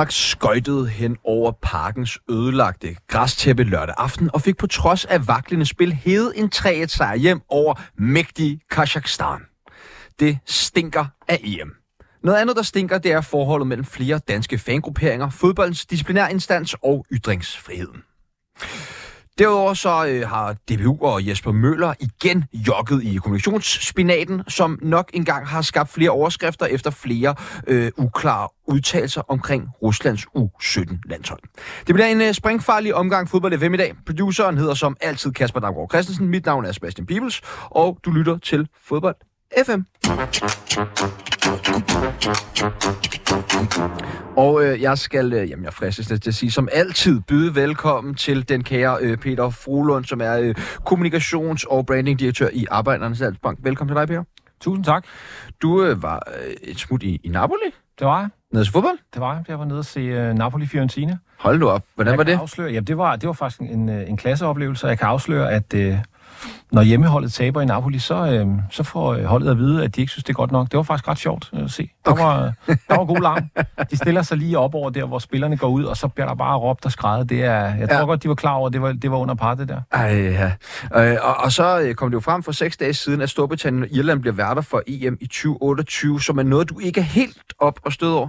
Danmark skøjtede hen over parkens ødelagte græstæppe lørdag aften og fik på trods af vaklende spil hede en 3 sejr hjem over mægtige Kazakhstan. Det stinker af EM. Noget andet, der stinker, det er forholdet mellem flere danske fangrupperinger, fodboldens disciplinærinstans og ytringsfriheden. Derudover så øh, har DBU og Jesper Møller igen jokket i kommunikationsspinaten, som nok engang har skabt flere overskrifter efter flere øh, uklare udtalelser omkring Ruslands U17-landshold. Det bliver en øh, springfarlig omgang fodbold FM i dag. Produceren hedder som altid Kasper Damgaard Christensen. Mit navn er Sebastian Pibels, og du lytter til Fodbold FM. Og øh, jeg skal, øh, jamen jeg fristes til at sige, som altid byde velkommen til den kære øh, Peter Frolund, som er øh, kommunikations- og brandingdirektør i Arbejdernes Landsbank. Velkommen til dig, Peter. Tusind tak. Du øh, var øh, et smut i, i Napoli, Det var jeg. nede til fodbold. Det var jeg. Jeg var nede og se uh, Napoli-Fiorentina. Hold nu op. Hvordan jeg var kan det? Afsløre, jamen, det var, det var faktisk en, øh, en klasseoplevelse, og jeg kan afsløre, at uh, når hjemmeholdet taber i Napoli, så, uh, så får øh, holdet at vide, at de ikke synes, det er godt nok. Det var faktisk ret sjovt øh, at se. Der, Okay. var, der var god larm. De stiller sig lige op over der, hvor spillerne går ud, og så bliver der bare råbt og skrejet. Det er, jeg tror Ja. godt, de var klar over, at det var, det var under par, det der. Ej, ja. Øh, og, og så øh, kom det jo frem for seks dage siden, at Storbritannien og Irland bliver værter for EM i 2028, som er noget, du ikke er helt op og stød over.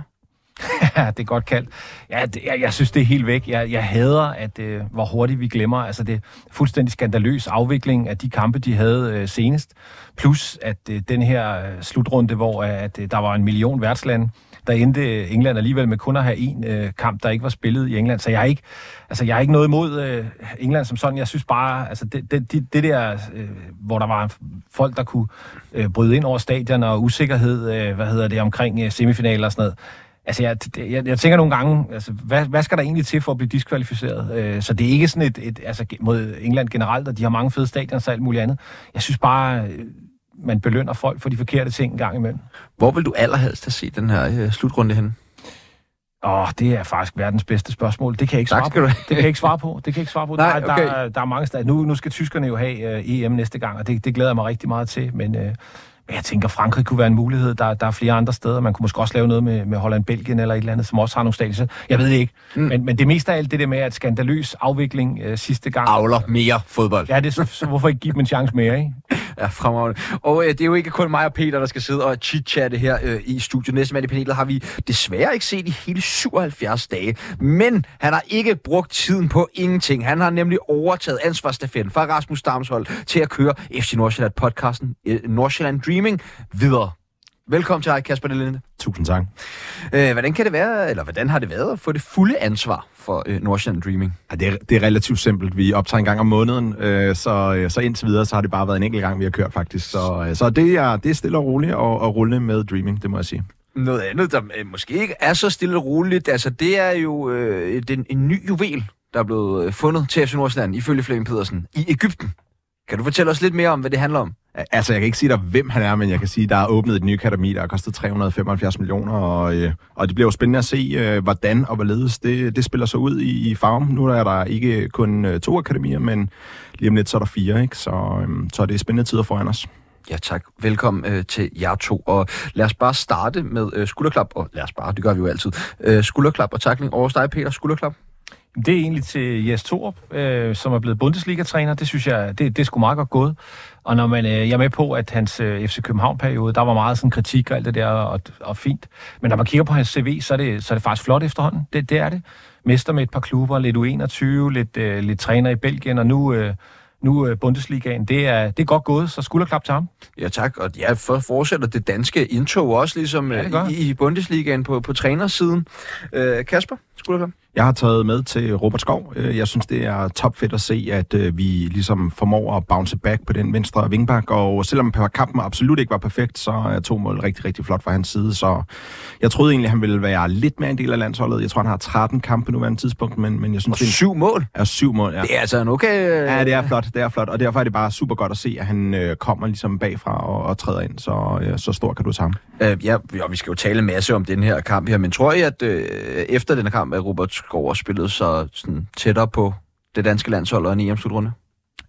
Ja, det er godt kaldt. Ja, det, jeg, jeg synes, det er helt væk. Jeg, jeg hader, at øh, hvor hurtigt vi glemmer. Altså, det er fuldstændig skandaløs afvikling af de kampe, de havde øh, senest. Plus, at øh, den her øh, slutrunde, hvor øh, at, øh, der var en million værtslande, der endte øh, England alligevel med kun at have en øh, kamp, der ikke var spillet i England. Så jeg er ikke, altså, jeg er ikke noget imod øh, England som sådan. Jeg synes bare, altså, det, det, det, det der, øh, hvor der var folk, der kunne øh, bryde ind over stadion og usikkerhed, øh, hvad hedder det, omkring øh, semifinaler og sådan noget, Altså, jeg, jeg, jeg tænker nogle gange, altså, hvad, hvad skal der egentlig til for at blive diskvalificeret? Øh, så det er ikke sådan et, et altså, mod England generelt, og de har mange fede stadions og alt muligt andet. Jeg synes bare, øh, man belønner folk for de forkerte ting en gang imellem. Hvor vil du allerhelst have set den her øh, slutrunde henne? Åh, det er faktisk verdens bedste spørgsmål. Det kan jeg ikke Tak svare skal på. Det kan jeg ikke svare på. Det kan jeg ikke svare på. Nej, der, okay. der, der er mange steder. Nu, nu skal tyskerne jo have uh, EM næste gang, og det, det glæder jeg mig rigtig meget til. Men, men jeg tænker, Frankrig kunne være en mulighed. Der, der er flere andre steder. Man kunne måske også lave noget med, med Holland, Belgien eller et eller andet, som også har nogle stadier. Jeg ved det ikke. Mm. Men, men det meste af alt det der med, at skandaløs afvikling uh, sidste gang. Avler mere fodbold. Ja, det, så, så hvorfor ikke give dem en chance mere, ikke? Ja, fremragende. Og øh, det er jo ikke kun mig og Peter, der skal sidde og chit-chatte her øh, i studiet. Næste mand i panelet har vi desværre ikke set i hele 77 dage. Men han har ikke brugt tiden på ingenting. Han har nemlig overtaget ansvarsstafetten fra Rasmus Damshold til at køre FC Nordsjælland podcasten øh, Nordsjælland Dreaming videre. Velkommen til dig, Kasper Delinde. Tusind tak. Øh, hvordan kan det være, eller hvordan har det været at få det fulde ansvar for øh, Nordsjælland Dreaming? Ja, det, er, det er relativt simpelt. Vi optager en gang om måneden, øh, så, øh, så indtil videre, så har det bare været en enkelt gang, vi har kørt faktisk. Så, øh, så det, er, det er stille og roligt og, og rulle med Dreaming, det må jeg sige. Noget andet, der øh, måske ikke er så stille og roligt, altså det er jo øh, den, en ny juvel, der er blevet fundet til FC Nordsjælland, ifølge Flemming Pedersen, i Ægypten. Kan du fortælle os lidt mere om, hvad det handler om? Altså, jeg kan ikke sige dig, hvem han er, men jeg kan sige, der er åbnet et nyt akademi, der har kostet 375 millioner, og, øh, og det bliver jo spændende at se, øh, hvordan og hvorledes det, det spiller sig ud i, i farven. Nu er der ikke kun øh, to akademier, men lige om lidt så er der fire, ikke? Så, øh, så det er spændende tider foran os. Ja tak. Velkommen øh, til jer to. Og lad os bare starte med øh, skulderklap. Og lad os bare, det gør vi jo altid. Øh, skulderklap og takling over dig, Peter. Skulderklap. Det er egentlig til Jes Torup, øh, som er blevet Bundesliga-træner. Det synes jeg, det, det er sgu meget godt gået. Og når man, øh, jeg er med på, at hans øh, FC København-periode, der var meget sådan kritik og alt det der, og, og fint. Men når man kigger på hans CV, så er det, så er det faktisk flot efterhånden. Det, det er det. Mester med et par klubber, lidt U21, lidt, øh, lidt træner i Belgien, og nu, øh, nu øh, Bundesligaen. Det er, det er godt gået, så skulderklap til ham. Ja tak. Og ja, for, fortsætter det danske indtog også ligesom Ja, øh, i, i Bundesligaen på, på trænersiden. Øh, Kasper, skulderklap. Jeg har taget med til Robert Skov. Øh, Jeg synes, det er topfedt at se, at øh, vi ligesom formår at bounce back på den venstre vingbak. Og selvom kampen absolut ikke var perfekt, så er to mål rigtig, rigtig flot fra hans side. Så jeg troede egentlig, han ville være lidt mere en del af landsholdet. Jeg tror, han har 13 kampe på nuværende tidspunkt, men, men jeg synes, Og syv mål. er syv mål. Ja. Det er altså en okay... Ja, det er flot, det er flot, og derfor er det bare super godt at se, at han øh, kommer ligesom bagfra og, og træder ind, så, øh, så stor kan du tage ham. Øh, ja, ja, vi skal jo tale en masse om den her kamp her, men tror I, at øh, efter den her kamp, at Robert Skov også spillede så sådan, tættere på det danske landshold og en EM-slutrunde?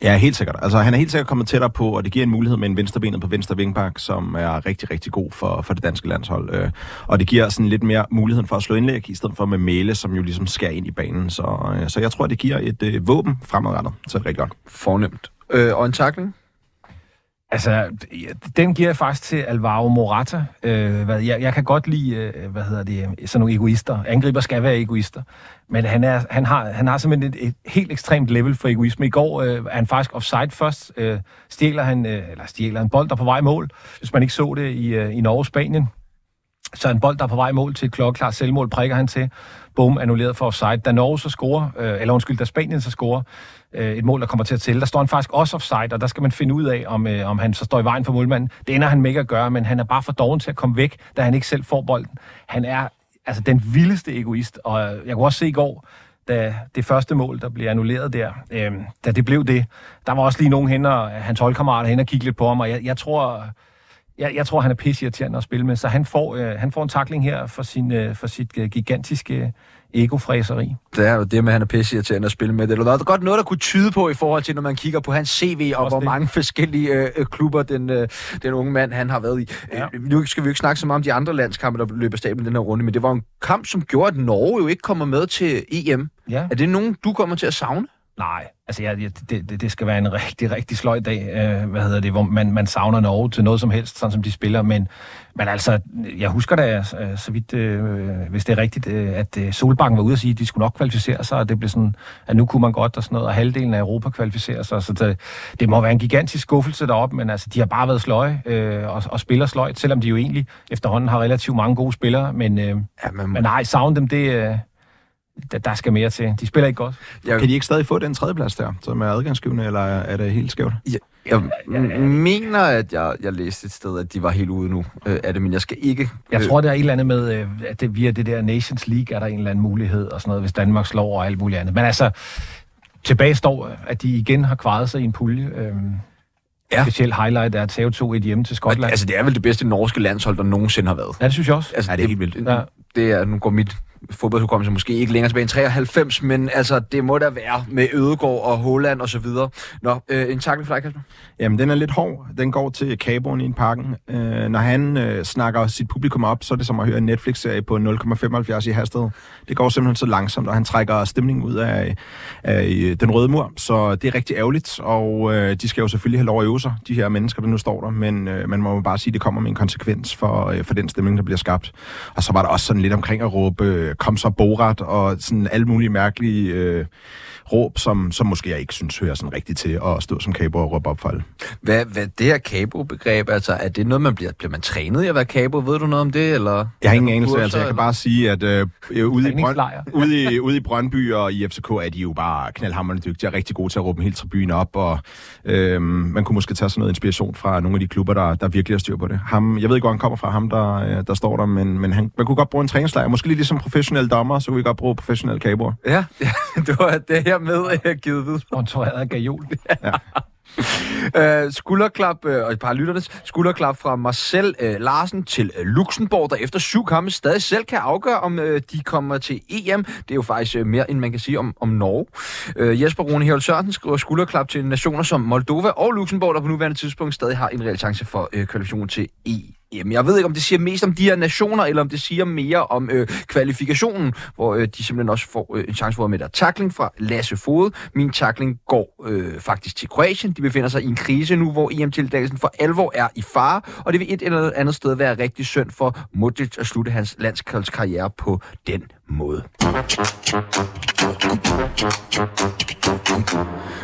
Ja, helt sikkert. Altså, han er helt sikkert kommet tættere på, og det giver en mulighed med en venstrebenet på venstre vingbak, som er rigtig, rigtig god for, for det danske landshold. Øh, og det giver sådan lidt mere muligheden for at slå indlæg, i stedet for med Mæle, som jo ligesom skærer ind i banen. Så, øh, så jeg tror, det giver et øh, våben fremadrettet, så det er rigtig godt. Fornemt. Øh, og en takling? Altså, den giver jeg faktisk til Alvaro Morata. Øh, hvad, jeg, jeg kan godt lide, øh, hvad hedder det, øh, sådan nogle egoister. Angriber skal være egoister. Men han, er, han, har, han har simpelthen et, et helt ekstremt level for egoisme. I går øh, er han faktisk offside først. Øh, stjæler han, øh, eller stjæler en bold, der er på vej mål. Hvis man ikke så det i, øh, i Norge-Spanien. Så en bold, der er på vej mål til et klokkeklart selvmål, prikker han til. Bum, annulleret for offside. Da Norge så scorer, øh, eller undskyld, da Spanien så scorer, øh, et mål, der kommer til at tælle, der står han faktisk også offside, og der skal man finde ud af, om, øh, om han så står i vejen for målmanden. Det ender han med ikke at gøre, men han er bare for doven til at komme væk, da han ikke selv får bolden. Han er altså den vildeste egoist, og øh, jeg kunne også se i går, da det første mål, der blev annulleret der, øh, da det blev det, der var også lige nogen hen, og hans holdkammerater hen og kigge lidt på ham, og jeg, jeg tror... Jeg, jeg tror, han er pisseirriterende at spille med, så han får, øh, han får en takling her for, sin, øh, for sit øh, gigantiske egofræseri. Det er jo det med, at han er pisseirriterende at spille med. Det er der er godt noget, der kunne tyde på i forhold til, når man kigger på hans CV, og Også hvor det. mange forskellige øh, øh, klubber den, øh, den unge mand, han har været i. Ja. Øh, nu skal vi jo ikke snakke så meget om de andre landskampe, der løber stablen den her runde, men det var en kamp, som gjorde, at Norge jo ikke kommer med til EM. Ja. Er det nogen, du kommer til at savne? Nej, altså jeg, jeg, det, det, det skal være en rigtig, rigtig sløj dag, øh, hvad hedder det, hvor man, man savner Norge til noget som helst, sådan som de spiller, men, men altså, jeg husker da, øh, så vidt, øh, hvis det er rigtigt, øh, at øh, Solbakken var ude og sige, at de skulle nok kvalificere sig, og det blev sådan, at nu kunne man godt og sådan noget, og halvdelen af Europa kvalificerer sig, så det, det må være en gigantisk skuffelse deroppe, men altså, de har bare været sløje øh, og, og spiller sløjt, selvom de jo egentlig efterhånden har relativt mange gode spillere, men, øh, Ja, man, men nej, savne dem, det, øh, der, der skal mere til. De spiller ikke godt. jeg, Kan de ikke stadig få den tredjeplads der, som er adgangsgivende, eller er det helt skævt? jeg, jeg, mener, at jeg, jeg læste et sted, at de var helt ude nu øh, af det, men jeg skal ikke... Jeg øh, tror, der er et eller andet med, øh, at det, via det der Nations League er der en eller anden mulighed og sådan noget, hvis Danmark slår og alt muligt andet. Men altså, tilbage står, at de igen har kvaret sig i en pulje. Øhm, Ja. ja. Specielt highlight er at tage 2-1 hjemme til Skotland. Altså, det er vel det bedste norske landshold, der nogensinde har været. ja, det synes jeg også. Altså, Ja, det er helt vildt. Ja. Det er, nu går mit fodboldhukommelse måske ikke længere tilbage end 93, men altså, det må der være med Ødegård og Holland og så videre. Nå, øh, en takling for dig, Kasper. Jamen, den er lidt hård. Den går til Caboen i en parken. Øh, når han øh, snakker sit publikum op, så er det som at høre en Netflix-serie på 0,75 i hastighed. Det går simpelthen så langsomt, og han trækker stemningen ud af, af den røde mur. Så det er rigtig ærgerligt, og øh, de skal jo selvfølgelig have lov at øve sig, de her mennesker, der nu står der. Men øh, man må jo bare sige, at det kommer med en konsekvens for, øh, for den stemning, der bliver skabt. Og så var der også sådan lidt omkring at råbe, øh, kom så Borat, og sådan alle mulige mærkelige... Øh, råb, som, som måske jeg ikke synes hører sådan rigtigt til at stå som kabo og råbe opfald. Hvad, hvad det her kabo-begreb, altså, er det noget, man bliver, bliver man trænet i at være kabo? Ved du noget om det, eller? Jeg har ingen Er anelse, altså jeg kan bare sige, at øh, øh, ude, i Brøn, ude, i, ude i Brøndby og i FCK er de jo bare knaldhammerende dygtige og rigtig gode til at råbe en hel tribune op, og øh, man kunne måske tage sådan noget inspiration fra nogle af de klubber, der, der virkelig har styr på det. Ham, jeg ved ikke, hvor han kommer fra, ham der, øh, der står der, men, men han, man kunne godt bruge en træningslejr. Måske lidt ligesom professionelle dommer, så kunne vi godt bruge professionelle kaboer. Ja, ja, det var det her med uh, givet vid. Sponsoreret af Gajol. Uh, skulderklap, uh, og et par lytternes, skulderklap fra Marcel uh, Larsen til uh, Luxembourg, der efter syv kampe stadig selv kan afgøre, om uh, de kommer til EM. Det er jo faktisk uh, mere, end man kan sige om, om Norge. Uh, Jesper Rune Herold Sørensen skriver skulderklap til nationer som Moldova og Luxembourg, der på nuværende tidspunkt stadig har en reel chance for uh, kvalifikation til EM. Jamen, jeg ved ikke, om det siger mest om de her nationer, eller om det siger mere om øh, kvalifikationen, hvor øh, de simpelthen også får øh, en chance for at med der tackling fra Lasse Fod. Min tackling går øh, faktisk til Kroatien. De befinder sig i en krise nu, hvor EM-tildagelsen for alvor er i fare, og det vil et eller andet sted være rigtig synd for Modric at slutte hans landskoldskarriere på den måde.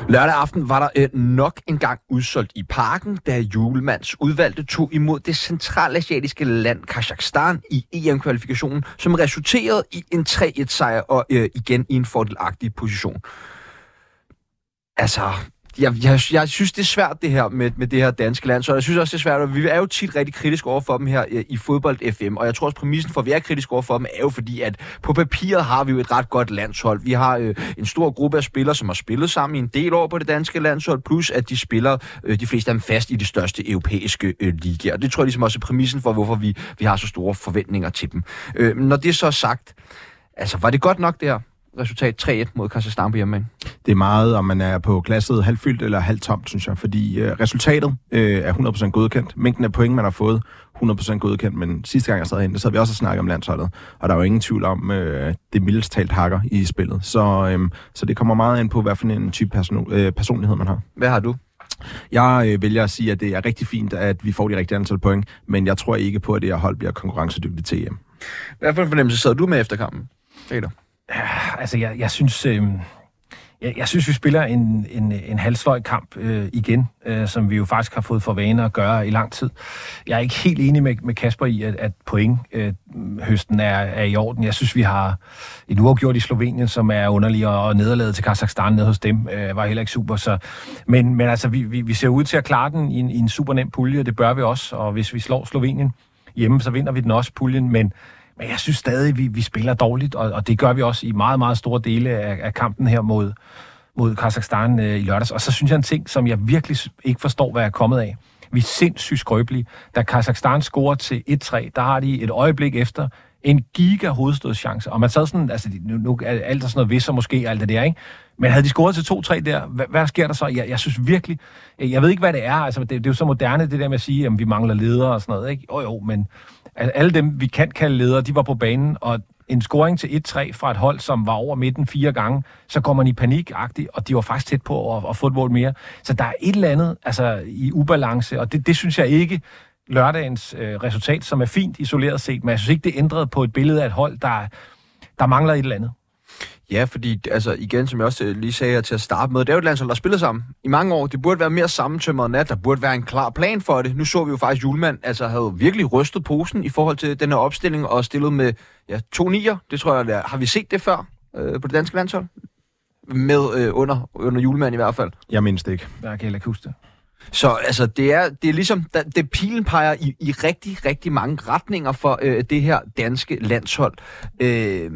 Lørdag aften var der øh, nok en gang udsolgt i parken, da Julemands udvalgte tog imod det centralasiatiske land Kazakhstan i EM-kvalifikationen, som resulterede i en 3-1-sejr og øh, igen i en fordelagtig position. Altså, jeg, jeg, jeg synes, det er svært det her med, med det her danske land, så jeg synes også, det er svært, og vi er jo tit rigtig kritiske over for dem her øh, i fodbold FM, og jeg tror også, præmissen for, at vi er kritiske over for dem, er jo fordi, at på papiret har vi jo et ret godt landshold. Vi har øh, en stor gruppe af spillere, som har spillet sammen i en del år på det danske landshold, plus at de spiller øh, de fleste af dem fast i de største europæiske øh, ligaer. Og det tror jeg ligesom også er præmissen for, hvorfor vi, vi har så store forventninger til dem. Øh, når det er så sagt, altså var det godt nok det her? Resultat 3-1 mod Kazakhstan på hjemmebane. Det er meget, om man er på glasset halvfyldt eller halvtomt, synes jeg, fordi øh, resultatet øh, er 100% godkendt. Mængden af point, man har fået, 100% godkendt, men sidste gang jeg sad herinde, så havde vi også snakket om landsholdet, og der er jo ingen tvivl om, øh, det mildest talt hakker i spillet. Så, øh, så det kommer meget ind på, hvad for en type person, øh, personlighed man har. Hvad har du? Jeg øh, vælger at sige, at det er rigtig fint, at vi får de rigtige antal point, men jeg tror ikke på, at det her hold bliver konkurrencedygtigt til EM. Hvad for en fornemmelse sad du med efter kampen, Peter? Ah, altså, jeg, jeg synes... Øh, jeg, jeg synes, vi spiller en, en, en halvsløj kamp øh, igen, øh, som vi jo faktisk har fået for vane at gøre i lang tid. Jeg er ikke helt enig med, med Kasper i, at, at point øh, høsten er, er i orden. Jeg synes, vi har en uafgjort i Slovenien, som er underlig, og nederlaget til Kazakhstan nede hos dem øh, var heller ikke super. Så, men, men altså, vi, vi, vi ser ud til at klare den i en, i en super nem pulje, det bør vi også. Og hvis vi slår Slovenien hjemme, så vinder vi den også puljen. Men men jeg synes stadig, vi, vi spiller dårligt, og, og det gør vi også i meget, meget store dele af, af kampen her mod, mod Kazakhstan øh, i lørdags. Og så synes jeg en ting, som jeg virkelig ikke forstår, hvad jeg er kommet af. Vi er sindssygt skrøbelige. Da Kazakhstan scorer til 1-3, der har de et øjeblik efter en giga hovedstødschance. Og man sad sådan, altså nu, nu er alt sådan noget visser måske alt det der, ikke? Men havde de scoret til 2-3 der, hvad, hvad sker der så? Jeg, jeg synes virkelig, jeg ved ikke, hvad det er. Altså, det, det er jo så moderne, det der med at sige, at vi mangler ledere og sådan noget, ikke? Jo, jo, men alle dem, vi kan kalde ledere, de var på banen, og en scoring til 1-3 fra et hold, som var over midten fire gange, så kommer man i panik og de var faktisk tæt på at, at få et mål mere. Så der er et eller andet altså, i ubalance, og det, det synes jeg ikke lørdagens øh, resultat, som er fint isoleret set, men jeg synes ikke, det ændrede på et billede af et hold, der, der mangler et eller andet. Ja, fordi altså, igen, som jeg også øh, lige sagde her til at starte med, det er jo et landshold, der spiller sammen i mange år. Det burde være mere sammentømret nat. Der burde være en klar plan for det. Nu så vi jo faktisk, at Julemand altså, havde virkelig rystet posen i forhold til den her opstilling og stillet med ja, to nier. Det tror jeg, der. har vi set det før øh, på det danske landshold? Med øh, under, under Julemand i hvert fald. Jeg mindst ikke. Jeg kan heller ikke huske det. Så altså, det er, det er ligesom, det pilen peger i, i rigtig, rigtig mange retninger for øh, det her danske landshold. Øh,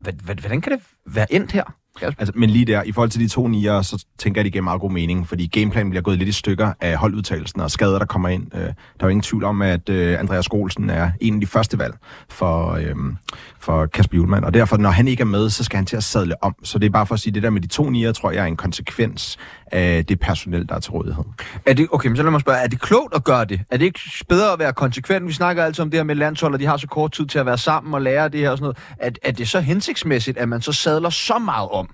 hvordan kan det være endt her? Altså, men lige der, i forhold til de to nier, så tænker jeg, at det giver meget god mening, fordi gameplanen bliver gået lidt i stykker af holdudtagelsen og skader, der kommer ind. Øh, der er jo ingen tvivl om, at øh, Andreas Golsen er en af de første valg for, øh, for Kasper Julemand, og derfor, når han ikke er med, så skal han til at sadle om. Så det er bare for at sige, at det der med de to nier, tror jeg er en konsekvens af det personel, der er til rådighed. Er det, okay, men så lad mig spørge, er det klogt at gøre det? Er det ikke bedre at være konsekvent? Vi snakker altid om det her med landshold, og de har så kort tid til at være sammen og lære det her og sådan noget. Er, er det så hensigtsmæssigt, at man så sadler så meget om?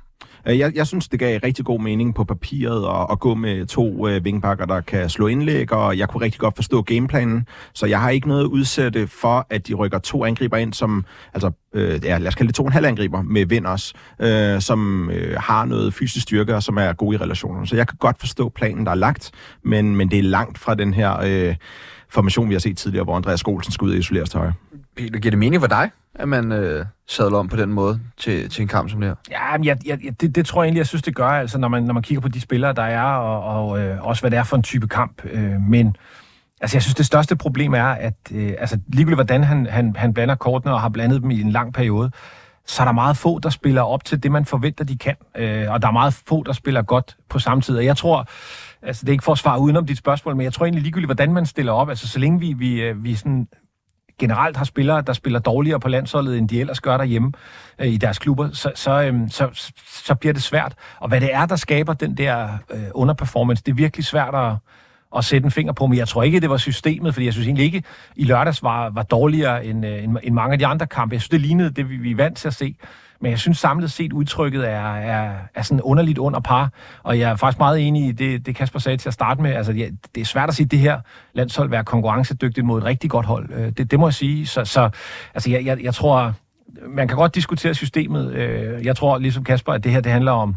Øh, jeg, jeg synes, det gav rigtig god mening på papiret at, at gå med to øh, vingbakker, der kan slå indlæg, og jeg kunne rigtig godt forstå gameplanen, så jeg har ikke noget udsætte for, at de rykker to angriber ind, som, altså, øh, ja, lad os kalde det to og en halv angriber med vind også, øh, som øh, har noget fysisk styrke, og som er gode i relationen. Så jeg kan godt forstå planen, der er lagt, men, men det er langt fra den her øh, formation, vi har set tidligere, hvor Andreas Skolsen skal ud og isoleres til højre. Peter, giver det mening for dig, at man øh, sadler om på den måde til, til en kamp som det her? Ja, men jeg, jeg, det, det tror jeg egentlig, jeg synes, det gør, altså, når, man, når man kigger på de spillere, der er, og, og øh, også hvad det er for en type kamp. Øh, men altså, jeg synes, det største problem er, at øh, altså, ligegyldigt hvordan han, han, han blander kortene og har blandet dem i en lang periode, så er der meget få, der spiller op til det, man forventer, de kan. Øh, og der er meget få, der spiller godt på samme tid. Og jeg tror, altså det er ikke for at svare udenom dit spørgsmål, men jeg tror egentlig ligegyldigt, hvordan man stiller op, altså så længe vi, vi, øh, vi sådan generelt har spillere, der spiller dårligere på landsholdet, end de ellers gør derhjemme øh, i deres klubber, så, så, øh, så, så bliver det svært. Og hvad det er, der skaber den der øh, underperformance, det er virkelig svært at, at sætte en finger på, men jeg tror ikke, det var systemet, fordi jeg synes egentlig ikke, i lørdags var, var dårligere end, øh, end, end mange af de andre kampe. Jeg synes, det lignede det, vi, vi er vant til at se. Men jeg synes samlet set, udtrykket er, er, er sådan underligt under par, og jeg er faktisk meget enig i det, det Kasper sagde til at starte med. Altså, ja, det er svært at sige, at det her landshold være konkurrencedygtigt mod et rigtig godt hold. Øh, det, det må jeg sige. Så, så altså, jeg, jeg, jeg tror, man kan godt diskutere systemet. Øh, jeg tror, ligesom Kasper, at det her det handler om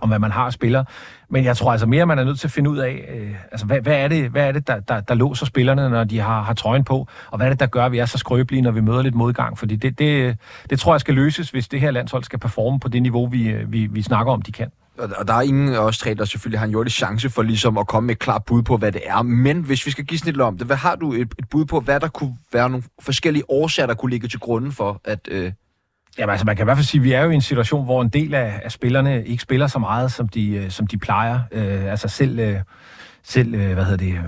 om hvad man har af spillere. Men jeg tror altså mere, man er nødt til at finde ud af, øh, altså hvad, hvad er det, hvad er det der, der, der låser spillerne, når de har, har trøjen på, og hvad er det, der gør, at vi er så skrøbelige, når vi møder lidt modgang? Fordi det, det, det tror jeg skal løses, hvis det her landshold skal performe på det niveau, vi, øh, vi, vi snakker om, de kan. Og der er ingen af os tre, der selvfølgelig har en jordisk chance for ligesom at komme med et klart bud på, hvad det er. Men hvis vi skal give lidt om det, hvad har du et, et bud på, hvad der kunne være nogle forskellige årsager, der kunne ligge til grunden for, at... Øh... Jamen altså, man kan i hvert fald sige, at vi er jo i en situation, hvor en del af, af spillerne ikke spiller så meget, som de, øh, som de plejer. Øh, altså selv, øh, selv øh, hvad hedder det,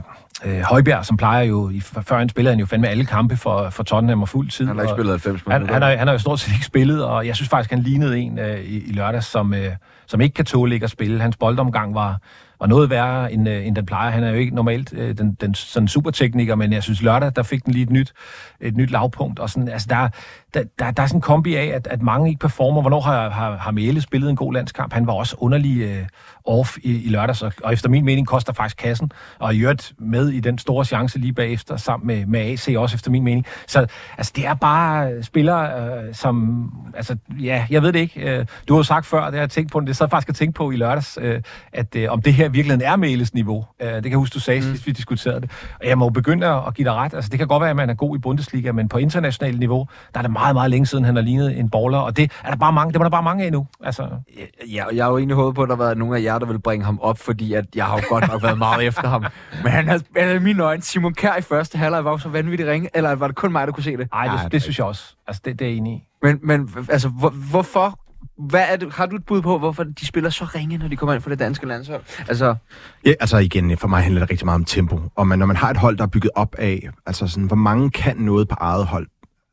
øh, Højbjerg, som plejer jo, i, før han spillede han jo fandme alle kampe for, for Tottenham og fuld tid. Han har ikke spillet 90 minutter. Han, han, har, han har jo stort set ikke spillet, og jeg synes faktisk, han lignede en øh, i, i lørdags, som, øh, som ikke kan tåle ikke at spille. Hans boldomgang var, var noget værre, end, øh, end den plejer. Han er jo ikke normalt øh, den, den sådan supertekniker, men jeg synes lørdag, der fik den lige et nyt, et nyt lavpunkt. Og sådan, altså der, der, der, der er sådan en kombi af, at, at mange ikke performer. Hvornår har, har, har Mæle spillet en god landskamp? Han var også underlig øh, off i, i lørdags, og, og efter min mening koster faktisk kassen, og i øvrigt med i den store chance lige bagefter, sammen med, med AC også efter min mening. Så altså, det er bare spillere, øh, som, altså, ja, jeg ved det ikke. Øh, du har jo sagt før, det har jeg tænkt på, det sad faktisk at tænke på i lørdags, øh, at øh, om det her virkelig er Mæles niveau. Øh, det kan jeg huske, du sagde, mm. sidst vi diskuterede det. Og jeg må begynde at give dig ret. Altså, det kan godt være, at man er god i Bundesliga, men på internationalt niveau, der er det meget, meget længe siden, han har lignet en baller, og det er der bare mange, det var der bare mange af nu. Altså. Ja, jeg har jo egentlig håbet på, at der har været nogle af jer, der vil bringe ham op, fordi at jeg har jo godt nok været meget efter ham. Men han har, i mine øjne, Simon Kjær i første halvleg var jo så vanvittigt ringe, eller var det kun mig, der kunne se det? Nej, det, det, det synes jeg også. Altså, det, det er jeg enig i. Men, men altså, hvor, hvorfor hvad er det, har du et bud på, hvorfor de spiller så ringe, når de kommer ind for det danske landshold? Altså... Ja, altså igen, for mig handler det rigtig meget om tempo. Og man, når man har et hold, der er bygget op af, altså sådan, hvor mange kan noget på eget hold,